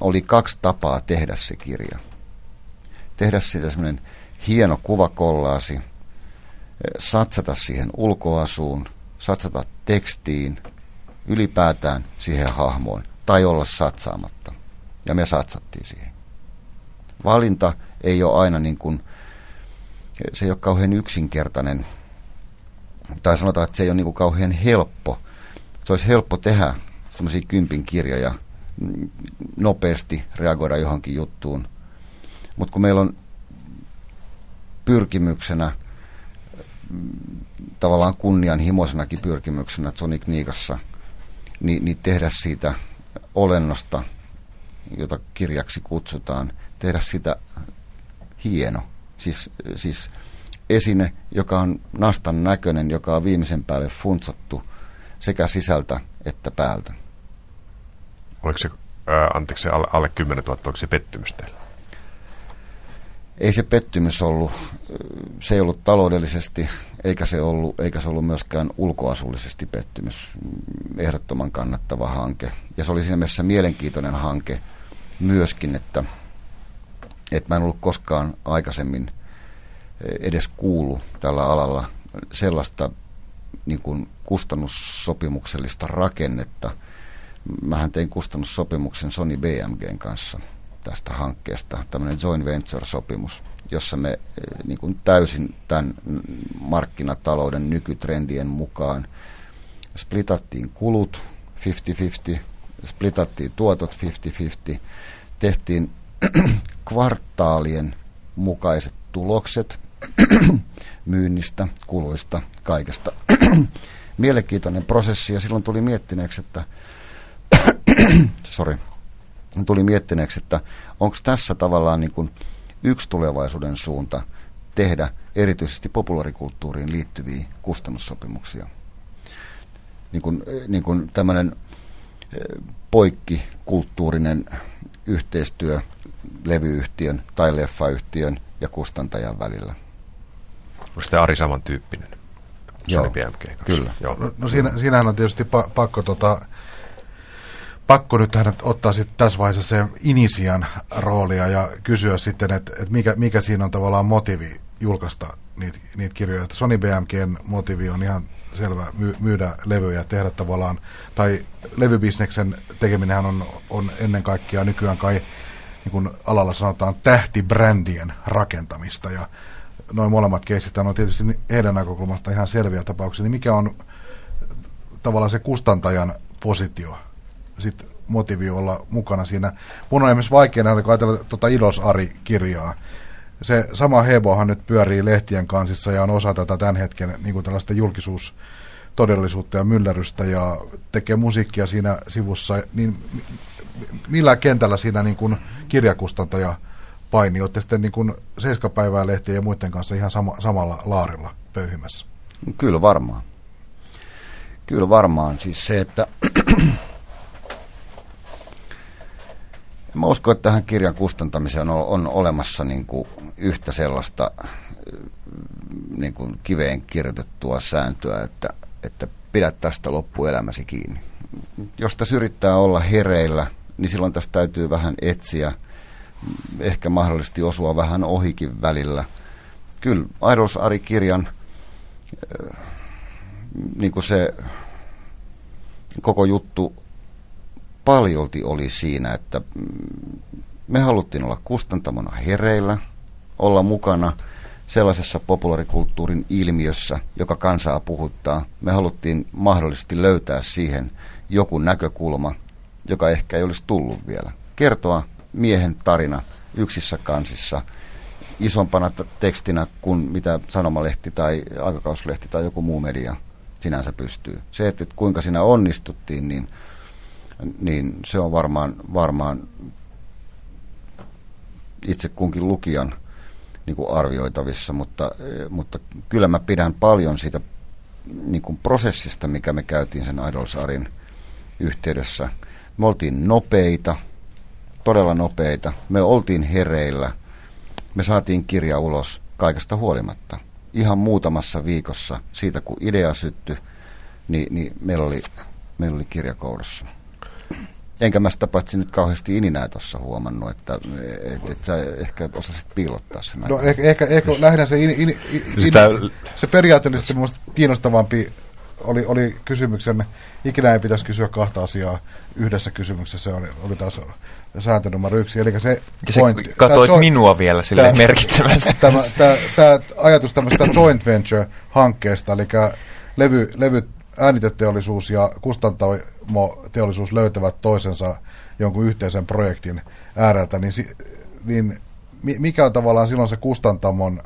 oli kaksi tapaa tehdä se kirja. Tehdä siitä semmoinen hieno kuvakollaasi, satsata siihen ulkoasuun, satsata tekstiin, ylipäätään siihen hahmoon tai olla satsaamatta. Ja me satsattiin siihen. Valinta ei ole aina niin kuin, se ei ole kauhean yksinkertainen, tai sanotaan, että se ei ole niin kuin kauhean helppo. Se olisi helppo tehdä semmoisia kympin kirjoja, nopeasti reagoida johonkin juttuun. Mutta kun meillä on pyrkimyksenä, tavallaan kunnianhimoisenakin pyrkimyksenä Sonic Niikassa – niin, niin tehdä siitä olennosta, jota kirjaksi kutsutaan, tehdä sitä hieno. Siis, siis esine, joka on nastan näköinen, joka on viimeisen päälle funtsattu sekä sisältä että päältä. Oliko se, ää, anteeksi, alle, alle 10 000, oliko se pettymys teillä? ei se pettymys ollut, se ei ollut taloudellisesti, eikä se ollut, eikä se ollut myöskään ulkoasullisesti pettymys. Ehdottoman kannattava hanke. Ja se oli siinä mielessä mielenkiintoinen hanke myöskin, että, että mä en ollut koskaan aikaisemmin edes kuullut tällä alalla sellaista niin kuin kustannussopimuksellista rakennetta. Mähän tein kustannussopimuksen Sony BMGn kanssa – tästä hankkeesta, tämmöinen joint venture-sopimus, jossa me eh, niin kuin täysin tämän markkinatalouden nykytrendien mukaan splitattiin kulut 50-50, splitattiin tuotot 50-50, tehtiin kvartaalien mukaiset tulokset myynnistä, kuluista, kaikesta. Mielenkiintoinen prosessi ja silloin tuli miettineeksi, että sorry, tuli miettineeksi, että onko tässä tavallaan niin kuin yksi tulevaisuuden suunta tehdä erityisesti populaarikulttuuriin liittyviä kustannussopimuksia. Niin kuin, niin kuin tämmöinen eh, poikkikulttuurinen yhteistyö levyyhtiön tai leffayhtiön ja kustantajan välillä. Onko tämä Ari samantyyppinen? Joo, kyllä. Joo. No, no siinä, siinähän on tietysti pa- pakko tota, pakko nyt tähän ottaa sitten tässä vaiheessa se Inisian roolia ja kysyä sitten, että, että mikä, mikä siinä on tavallaan motivi julkaista niitä, niitä kirjoja. Että Sony BMGn motivi on ihan selvä my, myydä levyjä, tehdä tavallaan, tai levybisneksen tekeminen on, on ennen kaikkea nykyään kai, niin kuin alalla sanotaan, tähtibrändien rakentamista. Ja noin molemmat keisit on tietysti heidän näkökulmasta ihan selviä tapauksia. Niin mikä on tavallaan se kustantajan positio sit motiivi olla mukana siinä. Mun on esimerkiksi vaikea nähdä, kun ajatellaan tuota Ilos Ari-kirjaa. Se sama hebohan nyt pyörii lehtien kansissa ja on osa tätä tämän hetken niin kuin tällaista julkisuus todellisuutta ja myllerrystä ja tekee musiikkia siinä sivussa, niin millä kentällä siinä niin kuin kirjakustantaja paini? Olette sitten niin kuin seiskapäivää lehtien ja muiden kanssa ihan sama, samalla laarilla pöyhimässä? Kyllä varmaan. Kyllä varmaan. Siis se, että Mä uskon, että tähän kirjan kustantamiseen on, on olemassa niin kuin yhtä sellaista niin kuin kiveen kirjoitettua sääntöä, että, että pidä tästä loppuelämäsi kiinni. Jos tässä yrittää olla hereillä, niin silloin tästä täytyy vähän etsiä, ehkä mahdollisesti osua vähän ohikin välillä. Kyllä Idols Ari-kirjan niin kuin se koko juttu paljolti oli siinä, että me haluttiin olla kustantamona hereillä, olla mukana sellaisessa populaarikulttuurin ilmiössä, joka kansaa puhuttaa. Me haluttiin mahdollisesti löytää siihen joku näkökulma, joka ehkä ei olisi tullut vielä. Kertoa miehen tarina yksissä kansissa isompana tekstinä kuin mitä sanomalehti tai aikakauslehti tai joku muu media sinänsä pystyy. Se, että kuinka siinä onnistuttiin, niin – niin se on varmaan, varmaan itse kunkin lukijan niin kuin arvioitavissa, mutta, mutta kyllä mä pidän paljon siitä niin kuin prosessista, mikä me käytiin sen Idolsarin yhteydessä. Me oltiin nopeita, todella nopeita. Me oltiin hereillä. Me saatiin kirja ulos kaikesta huolimatta. Ihan muutamassa viikossa siitä, kun idea syttyi, niin, niin meillä, oli, meillä oli kirja kourassa. Enkä mä sitä paitsi nyt kauheasti ininää tuossa huomannut, että et, et sä ehkä osasit piilottaa sen. No ehkä, ehkä, ehkä lähinnä se, in, in, in, in, Sitä... se periaatteellisesti minusta kiinnostavampi oli, oli kysymyksen, ikinä ei pitäisi kysyä kahta asiaa yhdessä kysymyksessä, se oli, oli taas sääntö numero yksi. Eli se, ja point, katsoit joint, minua vielä sille merkitsemästi. Tämä, tämä, tämä ajatus tämmöistä joint venture-hankkeesta, eli levy, levy ääniteteollisuus ja kustantamoteollisuus löytävät toisensa jonkun yhteisen projektin ääreltä, niin, niin mikä on tavallaan silloin se kustantamon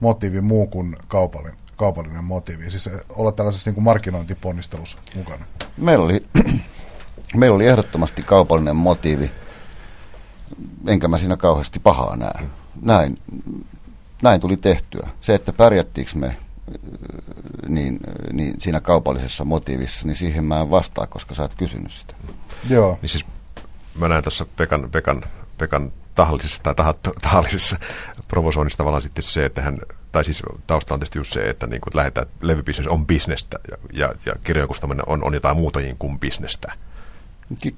motiivi muu kuin kaupallinen, kaupallinen motiivi? Siis olla tällaisessa niin kuin markkinointiponnistelussa mukana. Meillä oli, meillä oli ehdottomasti kaupallinen motiivi, enkä mä siinä kauheasti pahaa näe. Näin, näin tuli tehtyä. Se, että pärjättiinkö me niin, niin siinä kaupallisessa motiivissa, niin siihen mä en vastaa, koska sä oot kysynyt sitä. Joo. Niin siis mä näen tuossa Pekan, Pekan, Pekan tahallisessa tai tahat, tahallisessa provosoinnissa tavallaan sitten se, että hän, tai siis tausta on tietysti just se, että niin lähdetään, levybisnes on bisnestä ja, ja, ja kirjojen on, on jotain muutakin kuin bisnestä.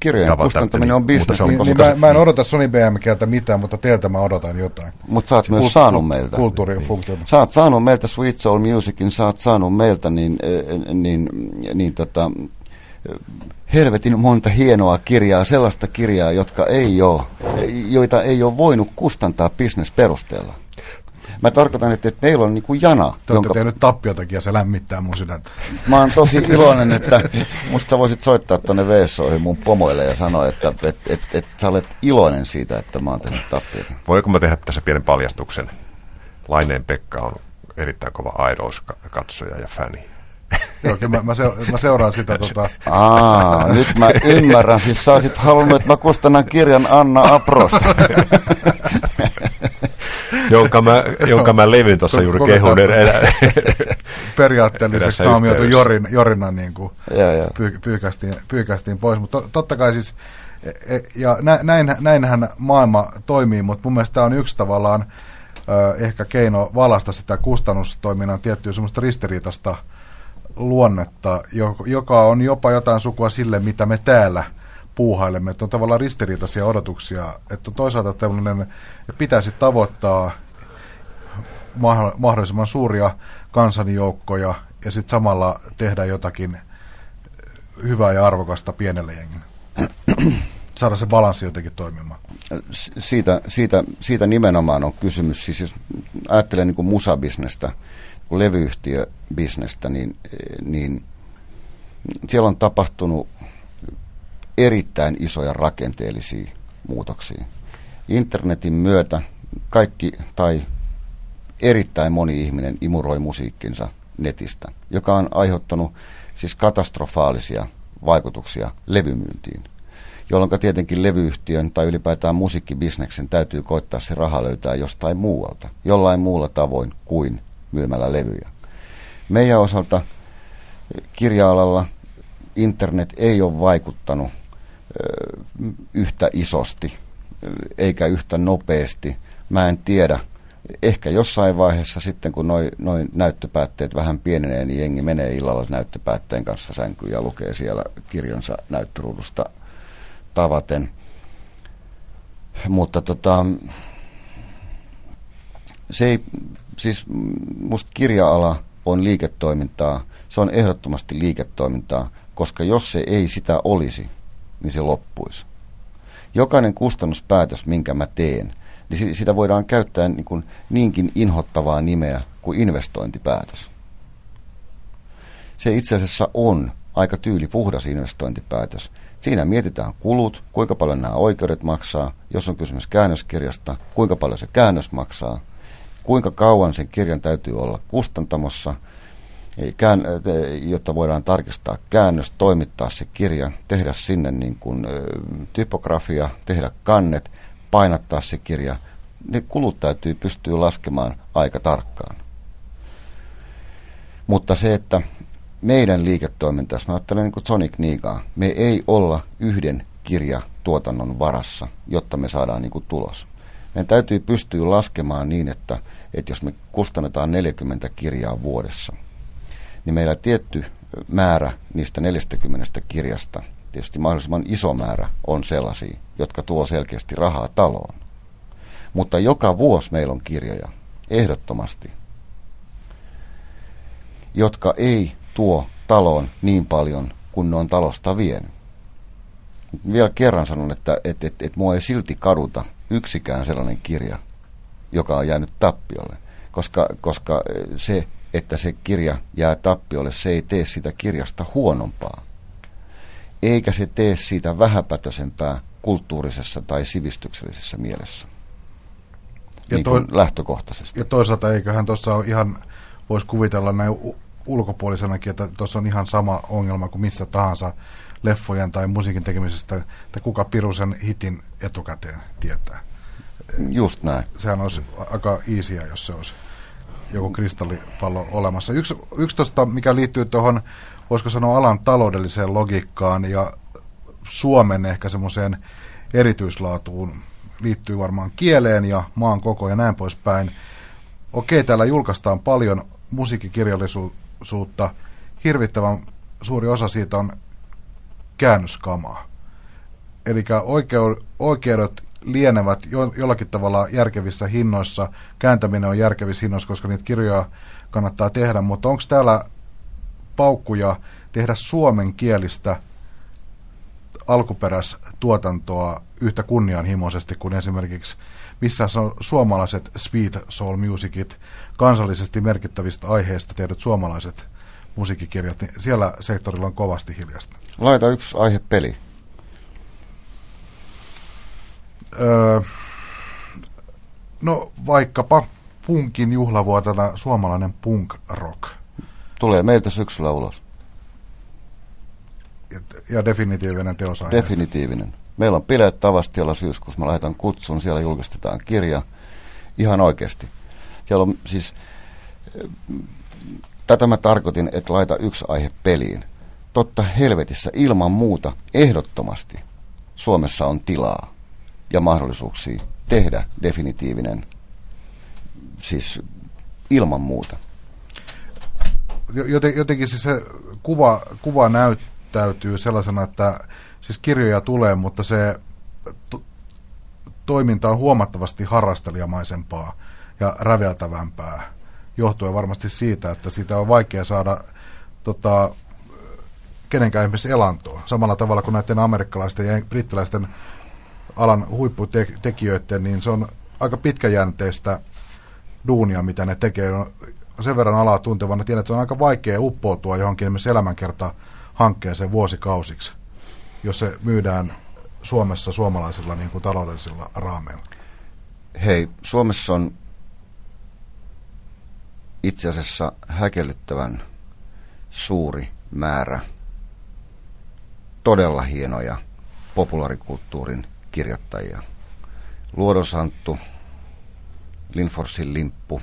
Kirjojen kustantaminen on bisnes. Niin, niin mä, mä en odota Sony BMKltä mitään, mutta teiltä mä odotan jotain. Mutta sä oot myös Kult- saanut meiltä. Kulttuurifunktio. Niin. Sä oot saanut meiltä Sweet Soul Musicin, sä oot saanut meiltä niin, niin, niin tota, helvetin monta hienoa kirjaa, sellaista kirjaa, jotka ei ole, joita ei ole voinut kustantaa bisnesperusteella. Mä tarkoitan, että, että meillä on niin kuin jana. Te jonka... olette tehnyt tappiotakin ja se lämmittää mun sydäntä. Mä oon tosi iloinen, että musta sä voisit soittaa tuonne Veessoihin mun pomoille ja sanoa, että et, et, et, sä olet iloinen siitä, että mä oon tehnyt tappiota. Voiko mä tehdä tässä pienen paljastuksen? Laineen Pekka on erittäin kova Idols-katsoja ja fani. Joo, mä, mä, mä seuraan sitä. Tota. Aa, nyt mä ymmärrän. Siis sä olisit halunnut, että mä kustannan kirjan Anna Aprosta. jonka mä, jonka mä levin tuossa juuri kehun. Periaatteellisesti naamioitu Jorin, Jorina niin kuin ja, ja. Pyy, pyykästiin, pyykästiin pois, mutta to, totta kai siis, e, e, ja näin, näinhän maailma toimii, mutta mun mielestä tämä on yksi tavallaan ehkä keino valasta sitä kustannustoiminnan tiettyä semmoista ristiriitasta luonnetta, joka on jopa jotain sukua sille, mitä me täällä – puuhailemme, että on tavallaan ristiriitaisia odotuksia, että on toisaalta tämmöinen, että pitäisi tavoittaa mahdollisimman suuria kansanjoukkoja ja sitten samalla tehdä jotakin hyvää ja arvokasta pienelle jengille. Saada se balanssi jotenkin toimimaan. Siitä, siitä, siitä nimenomaan on kysymys. Siis jos ajattelen niin kuin musabisnestä, kuin levyyhtiöbisnestä, niin, niin siellä on tapahtunut erittäin isoja rakenteellisia muutoksia. Internetin myötä kaikki tai erittäin moni ihminen imuroi musiikkinsa netistä, joka on aiheuttanut siis katastrofaalisia vaikutuksia levymyyntiin jolloin tietenkin levyyhtiön tai ylipäätään musiikkibisneksen täytyy koittaa se raha löytää jostain muualta, jollain muulla tavoin kuin myymällä levyjä. Meidän osalta kirja-alalla internet ei ole vaikuttanut yhtä isosti eikä yhtä nopeasti. Mä en tiedä. Ehkä jossain vaiheessa sitten, kun noin noi näyttöpäätteet vähän pienenee, niin jengi menee illalla näyttöpäätteen kanssa sänkyyn ja lukee siellä kirjansa näyttöruudusta tavaten. Mutta tota, se ei, siis musta kirja-ala on liiketoimintaa, se on ehdottomasti liiketoimintaa, koska jos se ei sitä olisi, niin se loppuisi. Jokainen kustannuspäätös, minkä mä teen, niin sitä voidaan käyttää niin kuin niinkin inhottavaa nimeä kuin investointipäätös. Se itse asiassa on aika tyyli puhdas investointipäätös. Siinä mietitään kulut, kuinka paljon nämä oikeudet maksaa, jos on kysymys käännöskirjasta, kuinka paljon se käännös maksaa, kuinka kauan sen kirjan täytyy olla kustantamossa, jotta voidaan tarkistaa käännös, toimittaa se kirja, tehdä sinne niin kuin, typografia, tehdä kannet, painattaa se kirja. Ne kulut täytyy pystyä laskemaan aika tarkkaan. Mutta se, että meidän liiketoiminta, jos mä ajattelen niin kuin Sonic Nigaa, me ei olla yhden kirjatuotannon varassa, jotta me saadaan niin kuin tulos. Meidän täytyy pystyä laskemaan niin, että, että jos me kustannetaan 40 kirjaa vuodessa, niin meillä tietty määrä niistä 40 kirjasta, tietysti mahdollisimman iso määrä, on sellaisia, jotka tuo selkeästi rahaa taloon. Mutta joka vuosi meillä on kirjoja, ehdottomasti, jotka ei tuo taloon niin paljon kuin ne on talosta vienyt. Vielä kerran sanon, että et, et, et mua ei silti kaduta yksikään sellainen kirja, joka on jäänyt tappiolle. Koska, koska se, että se kirja jää tappiolle, se ei tee sitä kirjasta huonompaa. Eikä se tee siitä vähäpätösempää kulttuurisessa tai sivistyksellisessä mielessä. Ja niin toi, lähtökohtaisesti. Ja toisaalta eiköhän tuossa ole ihan, voisi kuvitella näin ulkopuolisenakin, että tuossa on ihan sama ongelma kuin missä tahansa leffojen tai musiikin tekemisestä, että kuka pirusen hitin etukäteen tietää. Just näin. Sehän olisi aika easyä, jos se olisi joku kristallipallo olemassa. Yksi, yksi tosta, mikä liittyy tuohon, voisiko sanoa alan taloudelliseen logiikkaan ja Suomen ehkä semmoiseen erityislaatuun, liittyy varmaan kieleen ja maan koko ja näin poispäin. Okei, täällä julkaistaan paljon musiikkikirjallisuutta suutta hirvittävän suuri osa siitä on käännöskamaa. Eli oikeudet lienevät jo, jollakin tavalla järkevissä hinnoissa, kääntäminen on järkevissä hinnoissa, koska niitä kirjoja kannattaa tehdä, mutta onko täällä paukkuja tehdä suomenkielistä alkuperäistuotantoa yhtä kunnianhimoisesti kuin esimerkiksi missä on suomalaiset Sweet Soul Musicit, kansallisesti merkittävistä aiheista tehdyt suomalaiset musiikkikirjat, niin siellä sektorilla on kovasti hiljasta. Laita yksi aihe peli. Öö, no vaikkapa punkin juhlavuotena suomalainen punk rock. Tulee meiltä syksyllä ulos. Ja, ja definitiivinen teos Definitiivinen. Meillä on bileet Tavastialla syyskuussa. Mä laitan kutsun, siellä julkistetaan kirja. Ihan oikeasti. Siellä on siis, tätä mä tarkoitin, että laita yksi aihe peliin. Totta helvetissä, ilman muuta, ehdottomasti Suomessa on tilaa ja mahdollisuuksia tehdä definitiivinen, siis ilman muuta. Joten, jotenkin siis se kuva, kuva näyttäytyy sellaisena, että siis kirjoja tulee, mutta se to, toiminta on huomattavasti harrastelijamaisempaa ja räveltävämpää, johtuen varmasti siitä, että siitä on vaikea saada tota, kenenkään ihmisen elantoa. Samalla tavalla kuin näiden amerikkalaisten ja brittiläisten alan huipputekijöiden, niin se on aika pitkäjänteistä duunia, mitä ne tekee. No, sen verran alaa tuntevana tiedän, että se on aika vaikea uppoutua johonkin elämänkerta hankkeeseen vuosikausiksi. jos se myydään Suomessa suomalaisilla niin kuin taloudellisilla raameilla? Hei, Suomessa on itse asiassa häkellyttävän suuri määrä todella hienoja populaarikulttuurin kirjoittajia. Luodosanttu, Linforsin limppu,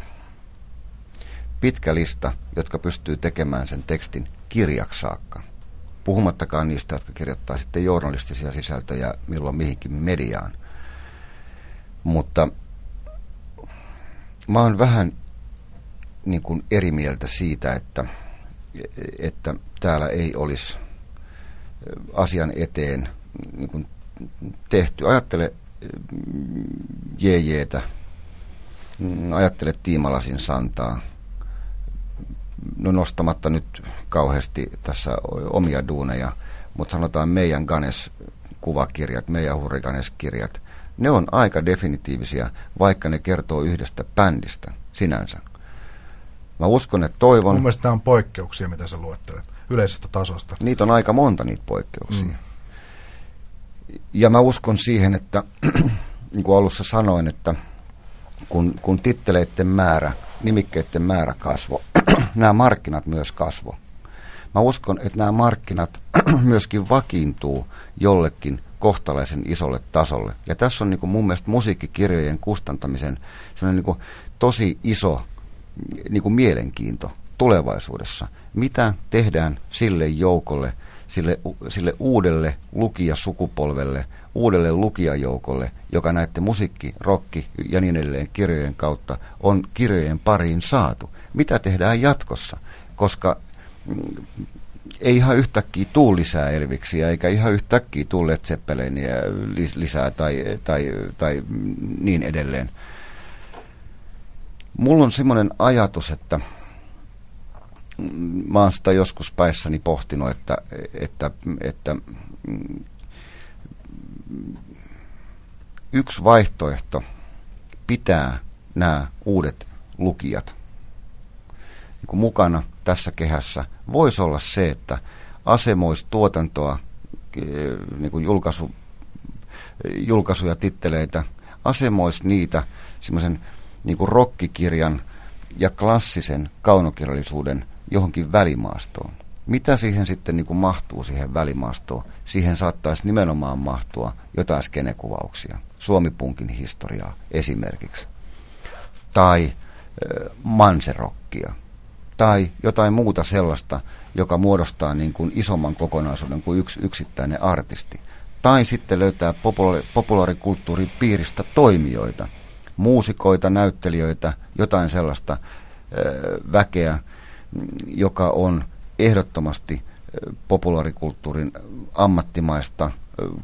pitkä lista, jotka pystyy tekemään sen tekstin kirjaksi saakka. Puhumattakaan niistä, jotka kirjoittaa sitten journalistisia sisältöjä milloin mihinkin mediaan. Mutta mä oon vähän niin kuin eri mieltä siitä, että, että täällä ei olisi asian eteen niin kuin tehty. Ajattele JJtä, ajattele Tiimalasin Santaa, no nostamatta nyt kauheasti tässä omia duuneja, mutta sanotaan meidän Ganes-kuvakirjat, meidän Hurrikanes-kirjat, ne on aika definitiivisia, vaikka ne kertoo yhdestä bändistä sinänsä. Mä uskon, että toivon... Mun mielestä on poikkeuksia, mitä sä luettelet yleisestä tasosta. Niitä on aika monta niitä poikkeuksia. Mm. Ja mä uskon siihen, että niin kuin alussa sanoin, että kun, kun titteleiden määrä, nimikkeiden määrä kasvo, nämä markkinat myös kasvo. Mä uskon, että nämä markkinat myöskin vakiintuu jollekin kohtalaisen isolle tasolle. Ja tässä on niin kuin mun mielestä musiikkikirjojen kustantamisen niin kuin tosi iso niin kuin mielenkiinto tulevaisuudessa. Mitä tehdään sille joukolle, sille, sille uudelle lukijasukupolvelle, uudelle lukijajoukolle, joka näette musiikki, rokki ja niin edelleen kirjojen kautta on kirjojen pariin saatu. Mitä tehdään jatkossa? Koska mm, ei ihan yhtäkkiä tuu lisää Elviksiä, eikä ihan yhtäkkiä tuu Led lisää tai, tai, tai niin edelleen. Mulla on semmoinen ajatus, että mä oon sitä joskus päissäni pohtinut, että, että, että yksi vaihtoehto pitää nämä uudet lukijat. Niin kuin mukana tässä kehässä voisi olla se, että asemoisi tuotantoa, niin kuin julkaisu, julkaisuja, titteleitä, asemoisi niitä semmoisen niin rokkikirjan ja klassisen kaunokirjallisuuden johonkin välimaastoon. Mitä siihen sitten niin kuin mahtuu siihen välimaastoon? Siihen saattaisi nimenomaan mahtua jotain skenekuvauksia, Suomipunkin historiaa esimerkiksi, tai äh, manserokkia, tai jotain muuta sellaista, joka muodostaa niin kuin isomman kokonaisuuden kuin yksi yksittäinen artisti. Tai sitten löytää populaari, populaarikulttuurin piiristä toimijoita, muusikoita, näyttelijöitä, jotain sellaista äh, väkeä, joka on ehdottomasti populaarikulttuurin ammattimaista,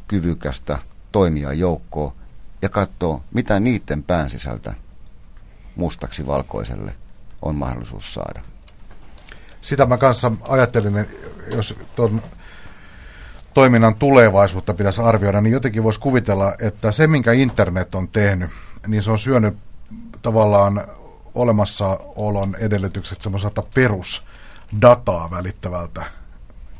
kyvykästä toimijajoukkoa ja katsoo, mitä niiden pään sisältä mustaksi valkoiselle on mahdollisuus saada. Sitä mä kanssa ajattelin, jos tuon toiminnan tulevaisuutta pitäisi arvioida, niin jotenkin voisi kuvitella, että se, minkä internet on tehnyt, niin se on syönyt tavallaan olemassaolon edellytykset semmoiselta perusdataa välittävältä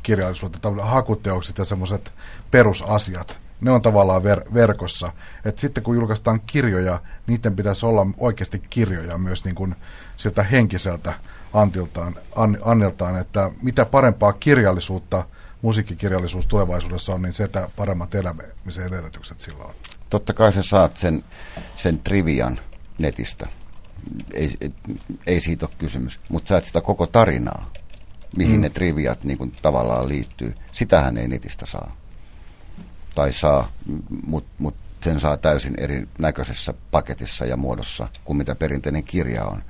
kirjallisuudelta, hakuteokset ja semmoiset perusasiat, ne on tavallaan ver- verkossa. Et sitten kun julkaistaan kirjoja, niiden pitäisi olla oikeasti kirjoja myös niin kuin sieltä henkiseltä antiltaan, an, anneltaan, että mitä parempaa kirjallisuutta, musiikkikirjallisuus tulevaisuudessa on, niin sitä paremmat elämisen edellytykset sillä on. Totta kai sä saat sen, sen trivian netistä ei, ei siitä ole kysymys, mutta sä et sitä koko tarinaa, mihin mm. ne triviat niin kuin, tavallaan liittyy, sitähän ei netistä saa. Tai saa, mutta mut sen saa täysin erinäköisessä paketissa ja muodossa kuin mitä perinteinen kirja on.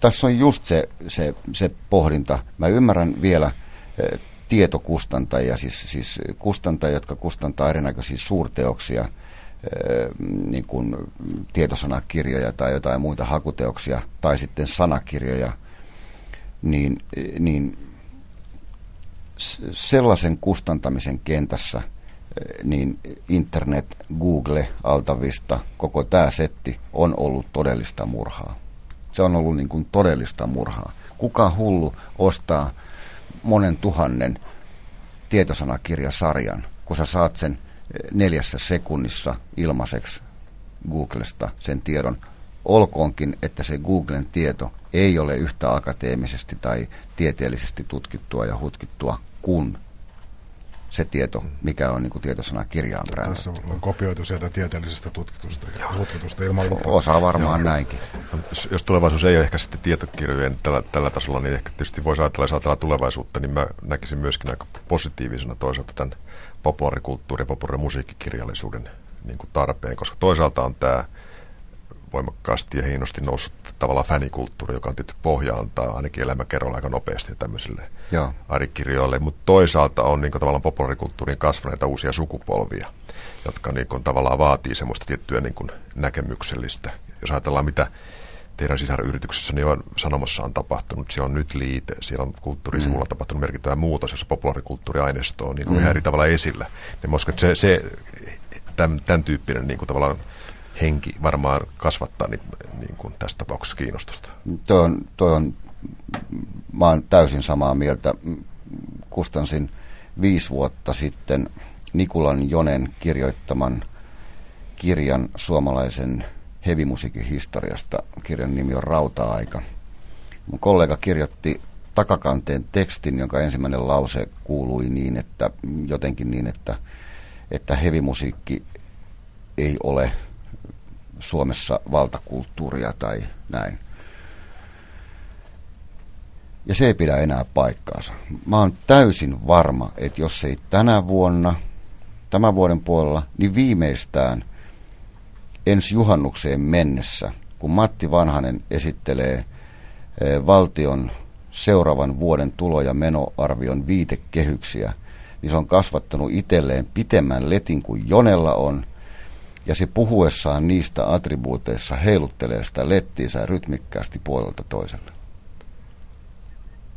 Tässä on just se, se, se pohdinta. Mä ymmärrän vielä eh, tietokustantajia, siis, siis kustantajia, jotka kustantaa erinäköisiä suurteoksia – niin kuin tietosanakirjoja tai jotain muita hakuteoksia tai sitten sanakirjoja, niin, niin sellaisen kustantamisen kentässä niin internet, Google, Altavista, koko tämä setti on ollut todellista murhaa. Se on ollut niin kuin todellista murhaa. Kuka hullu ostaa monen tuhannen tietosanakirjasarjan, kun sä saat sen neljässä sekunnissa ilmaiseksi Googlesta sen tiedon, olkoonkin, että se Googlen tieto ei ole yhtä akateemisesti tai tieteellisesti tutkittua ja hutkittua kuin se tieto, mikä on niin tietosana kirjaan Tässä on kopioitu sieltä tieteellisestä tutkitusta ja tutkitusta ilman lupaa. Osaa varmaan Joo. näinkin. Jos, jos tulevaisuus ei ole ehkä sitten tietokirjojen tällä, tällä tasolla, niin ehkä tietysti voisi ajatella, jos ajatellaan tulevaisuutta, niin mä näkisin myöskin aika positiivisena toisaalta tämän populaarikulttuuri- ja populaarimusiikkikirjallisuuden niin kuin tarpeen, koska toisaalta on tämä voimakkaasti ja hienosti noussut tavallaan fänikulttuuri, joka on tietysti pohja antaa ainakin elämäkerrolla aika nopeasti tämmöisille arikirjoille, mutta toisaalta on niin kuin, tavallaan populaarikulttuurin kasvaneita uusia sukupolvia, jotka niin kuin, tavallaan vaatii semmoista tiettyä niin kuin, näkemyksellistä. Jos ajatellaan, mitä teidän sisaryrityksessä niin on, Sanomassa on tapahtunut. Siellä on nyt liite, siellä on kulttuurisivulla mm. tapahtunut merkittävä muutos, jossa populaarikulttuuriaineisto on niin kuin mm. eri tavalla esillä. Niin se, se tämän, tämän tyyppinen niin kuin tavallaan henki varmaan kasvattaa niin, niin kuin tässä tapauksessa kiinnostusta. Toi on, toi on, mä olen täysin samaa mieltä. Kustansin viisi vuotta sitten Nikulan Jonen kirjoittaman kirjan suomalaisen hevimusiikin historiasta. Kirjan nimi on Rauta-aika. Mun kollega kirjoitti takakanteen tekstin, jonka ensimmäinen lause kuului niin, että jotenkin niin, että, että hevimusiikki ei ole Suomessa valtakulttuuria tai näin. Ja se ei pidä enää paikkaansa. Mä oon täysin varma, että jos ei tänä vuonna, tämän vuoden puolella, niin viimeistään ensi juhannukseen mennessä, kun Matti Vanhanen esittelee eh, valtion seuraavan vuoden tulo- ja menoarvion viitekehyksiä, niin se on kasvattanut itselleen pitemmän letin kuin Jonella on – ja se puhuessaan niistä attribuuteissa heiluttelee sitä lettiinsä rytmikkäästi puolelta toiselle.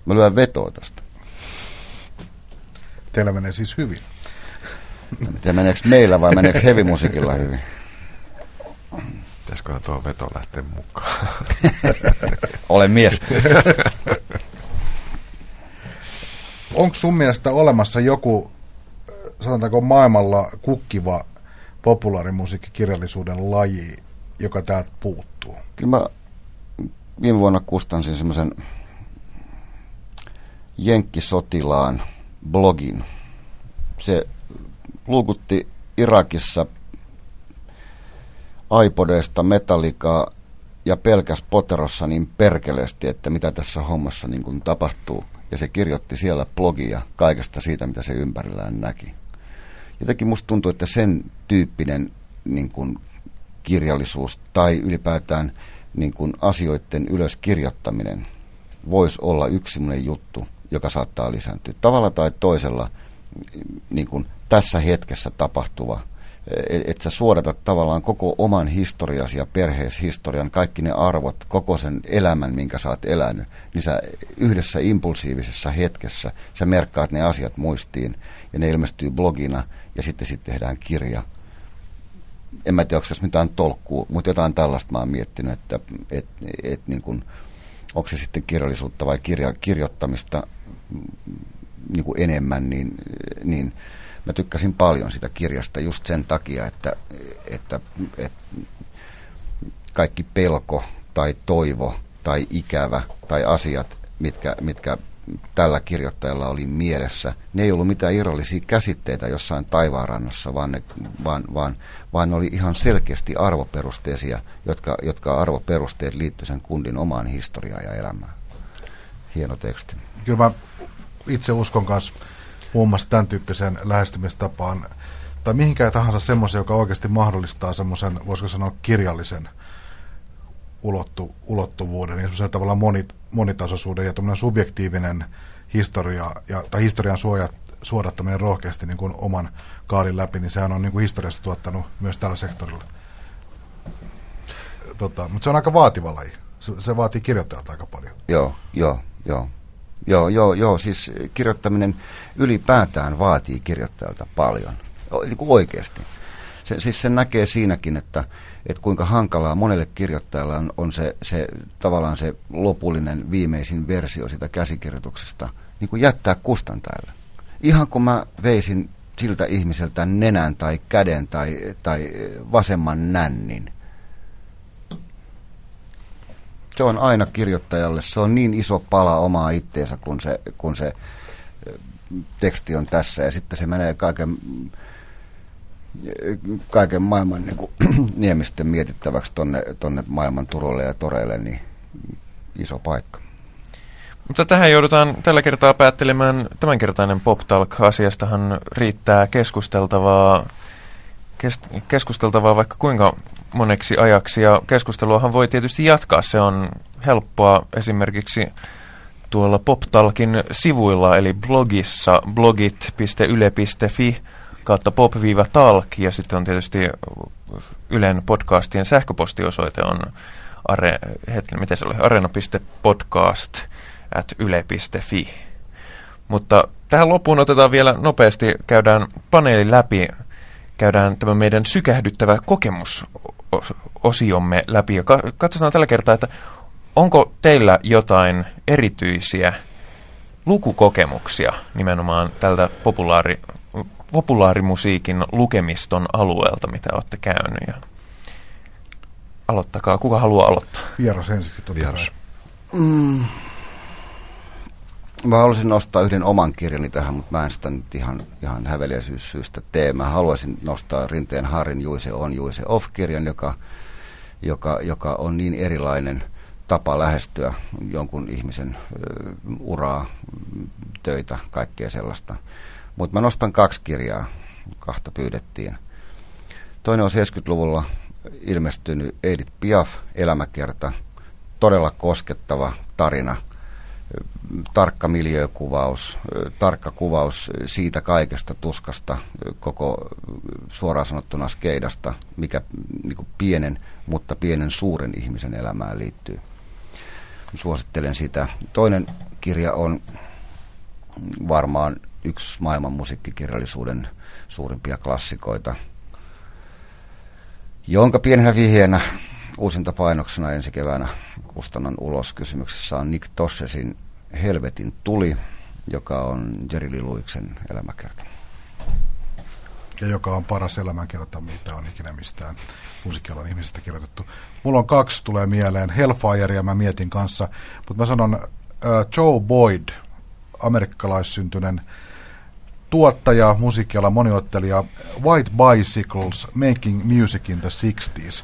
Mä lyön vetoa tästä. Teillä menee siis hyvin. En tiedä, meneekö meillä vai meneekö hevimusiikilla hyvin? Pitäisiköhän tuo veto lähteä mukaan? Olen mies. Onko sun mielestä olemassa joku, sanotaanko maailmalla kukkiva populaarimusiikkikirjallisuuden laji, joka täältä puuttuu? Kyllä mä viime vuonna kustansin semmoisen Jenkkisotilaan blogin. Se luukutti Irakissa iPodesta, Metallicaa ja pelkäs poterossa niin perkeleesti, että mitä tässä hommassa niin kuin tapahtuu. Ja se kirjoitti siellä blogia kaikesta siitä, mitä se ympärillään näki jotenkin musta tuntuu, että sen tyyppinen niin kuin kirjallisuus tai ylipäätään niin kuin asioiden ylöskirjoittaminen voisi olla yksi juttu, joka saattaa lisääntyä. Tavalla tai toisella niin kuin tässä hetkessä tapahtuva, että sä suodatat tavallaan koko oman historiasi ja perheeshistorian, kaikki ne arvot, koko sen elämän, minkä sä oot elänyt, niin sä yhdessä impulsiivisessa hetkessä, sä merkkaat ne asiat muistiin ja ne ilmestyy blogina ja sitten sitten tehdään kirja. En mä tiedä, onko tässä mitään tolkkua, mutta jotain tällaista mä oon miettinyt, että et, et, niin kun, onko se sitten kirjallisuutta vai kirja, kirjoittamista niin kuin enemmän, niin, niin mä tykkäsin paljon sitä kirjasta just sen takia, että, että, että kaikki pelko tai toivo tai ikävä tai asiat, mitkä, mitkä tällä kirjoittajalla oli mielessä. Ne ei ollut mitään irrallisia käsitteitä jossain taivaanrannassa, vaan ne, vaan, vaan, vaan oli ihan selkeästi arvoperusteisia, jotka, jotka arvoperusteet liittyivät sen kundin omaan historiaan ja elämään. Hieno teksti. Kyllä mä itse uskon kanssa muun muassa tämän tyyppisen lähestymistapaan, tai mihinkään tahansa semmoisen, joka oikeasti mahdollistaa semmoisen, voisiko sanoa, kirjallisen ulottu, ulottuvuuden ja semmoisen tavallaan monit, monitasoisuuden ja subjektiivinen historia, ja, tai historian suojat, suodattaminen rohkeasti niin kuin oman kaalin läpi, niin sehän on niin kuin historiassa tuottanut myös tällä sektorilla. Tota, mutta se on aika vaativa laji. Se, se vaatii kirjoittajalta aika paljon. Joo, joo, joo. Joo, joo, joo, siis kirjoittaminen ylipäätään vaatii kirjoittajalta paljon, niin kuin oikeasti. Se, siis sen näkee siinäkin, että, että kuinka hankalaa monelle kirjoittajalle on, on se, se tavallaan se lopullinen viimeisin versio sitä käsikirjoituksesta niin kuin jättää kustantajalle. ihan kun mä veisin siltä ihmiseltä nenän tai käden tai, tai vasemman nännin. Se on aina kirjoittajalle, se on niin iso pala omaa itteensä, kun se, kun se teksti on tässä ja sitten se menee kaiken, kaiken maailman niin kuin, niemisten mietittäväksi tonne, tonne maailman turulle ja toreille, niin iso paikka. Mutta tähän joudutaan tällä kertaa päättelemään tämänkertainen Pop Talk-asiastahan riittää keskusteltavaa, kes, keskusteltavaa vaikka kuinka moneksi ajaksi. Ja keskusteluahan voi tietysti jatkaa. Se on helppoa esimerkiksi tuolla PopTalkin sivuilla, eli blogissa blogit.yle.fi kautta pop-talk, ja sitten on tietysti Ylen podcastien sähköpostiosoite on are, hetken, miten se oli, arena.podcast at yle.fi. Mutta tähän loppuun otetaan vielä nopeasti, käydään paneeli läpi, käydään tämä meidän sykähdyttävä kokemusosiomme läpi ja katsotaan tällä kertaa, että onko teillä jotain erityisiä lukukokemuksia nimenomaan tältä populaari, populaarimusiikin lukemiston alueelta, mitä olette käynyt? Ja aloittakaa. Kuka haluaa aloittaa? Vieras ensiksi. Vieras. Mm. Mä haluaisin nostaa yhden oman kirjani tähän, mutta mä en sitä nyt ihan, ihan häveliäisyyssyystä tee. Mä haluaisin nostaa Rinteen Harin Juise on Juise off-kirjan, joka, joka, joka on niin erilainen – tapa lähestyä jonkun ihmisen ö, uraa, töitä, kaikkea sellaista. Mutta mä nostan kaksi kirjaa, kahta pyydettiin. Toinen on 70-luvulla ilmestynyt Edith Piaf, elämäkerta, todella koskettava tarina, tarkka miljöökuvaus, tarkka kuvaus siitä kaikesta tuskasta, koko suoraan sanottuna skeidasta, mikä niin pienen, mutta pienen suuren ihmisen elämään liittyy suosittelen sitä. Toinen kirja on varmaan yksi maailman musiikkikirjallisuuden suurimpia klassikoita, jonka pienenä vihjeenä uusinta painoksena ensi keväänä kustannon ulos kysymyksessä on Nick Tossesin Helvetin tuli, joka on Jerry Lee Lewicksen elämäkerta. Ja joka on paras elämänkerta, mitä on ikinä mistään musiikkialan ihmisestä kirjoitettu. Mulla on kaksi, tulee mieleen. Hellfire ja mä mietin kanssa, mutta mä sanon uh, Joe Boyd, amerikkalaissyntyinen tuottaja, musiikkialan moniottelija, White Bicycles, Making Music in the 60s.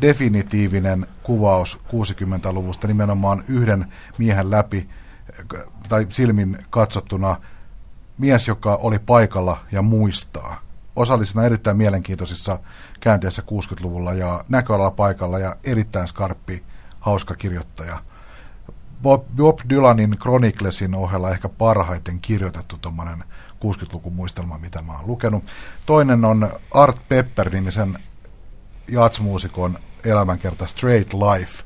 Definitiivinen kuvaus 60-luvusta nimenomaan yhden miehen läpi tai silmin katsottuna mies, joka oli paikalla ja muistaa osallisena erittäin mielenkiintoisissa käänteissä 60-luvulla ja näköalalla paikalla ja erittäin skarppi, hauska kirjoittaja. Bob, Bob Dylanin Chroniclesin ohella ehkä parhaiten kirjoitettu tuommoinen 60-luvun muistelma, mitä mä oon lukenut. Toinen on Art Pepper-nimisen jatsmuusikon elämänkerta Straight Life.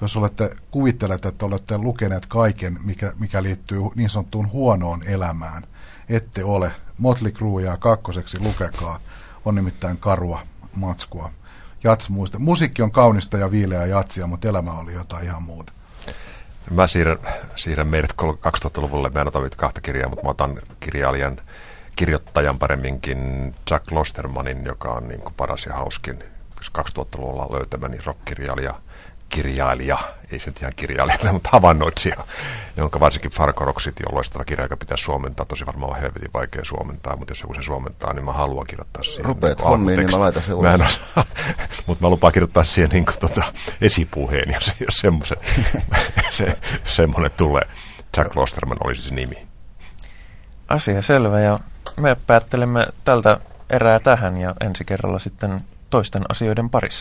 Jos olette, kuvittelette, että olette lukeneet kaiken, mikä, mikä liittyy niin sanottuun huonoon elämään, ette ole. Motley Crue ja kakkoseksi lukekaa. On nimittäin karua matskua. Jats. Musiikki on kaunista ja viileää jatsia, mutta elämä oli jotain ihan muuta. Mä siirrän, siirrän meidät 2000-luvulle. Mä en ota kahta kirjaa, mutta mä otan kirjailijan kirjoittajan paremminkin Jack Lostermanin, joka on niin paras ja hauskin 2000-luvulla löytämäni rockkirjailija kirjailija, ei se nyt ihan kirjailija, mutta havainnoitsija, jonka varsinkin Farkoroksit on loistava kirja, joka pitää suomentaa. Tosi varmaan on helvetin vaikea suomentaa, mutta jos joku sen suomentaa, niin mä haluan kirjoittaa siihen. Rupeat niin hommiin, niin mä laitan sen mä osaa, mutta mä lupaan kirjoittaa siihen niin kuin, tota, esipuheen, jos, jos semmoisen, se, semmoinen tulee. Jack Losterman olisi se nimi. Asia selvä ja me päättelemme tältä erää tähän ja ensi kerralla sitten toisten asioiden parissa.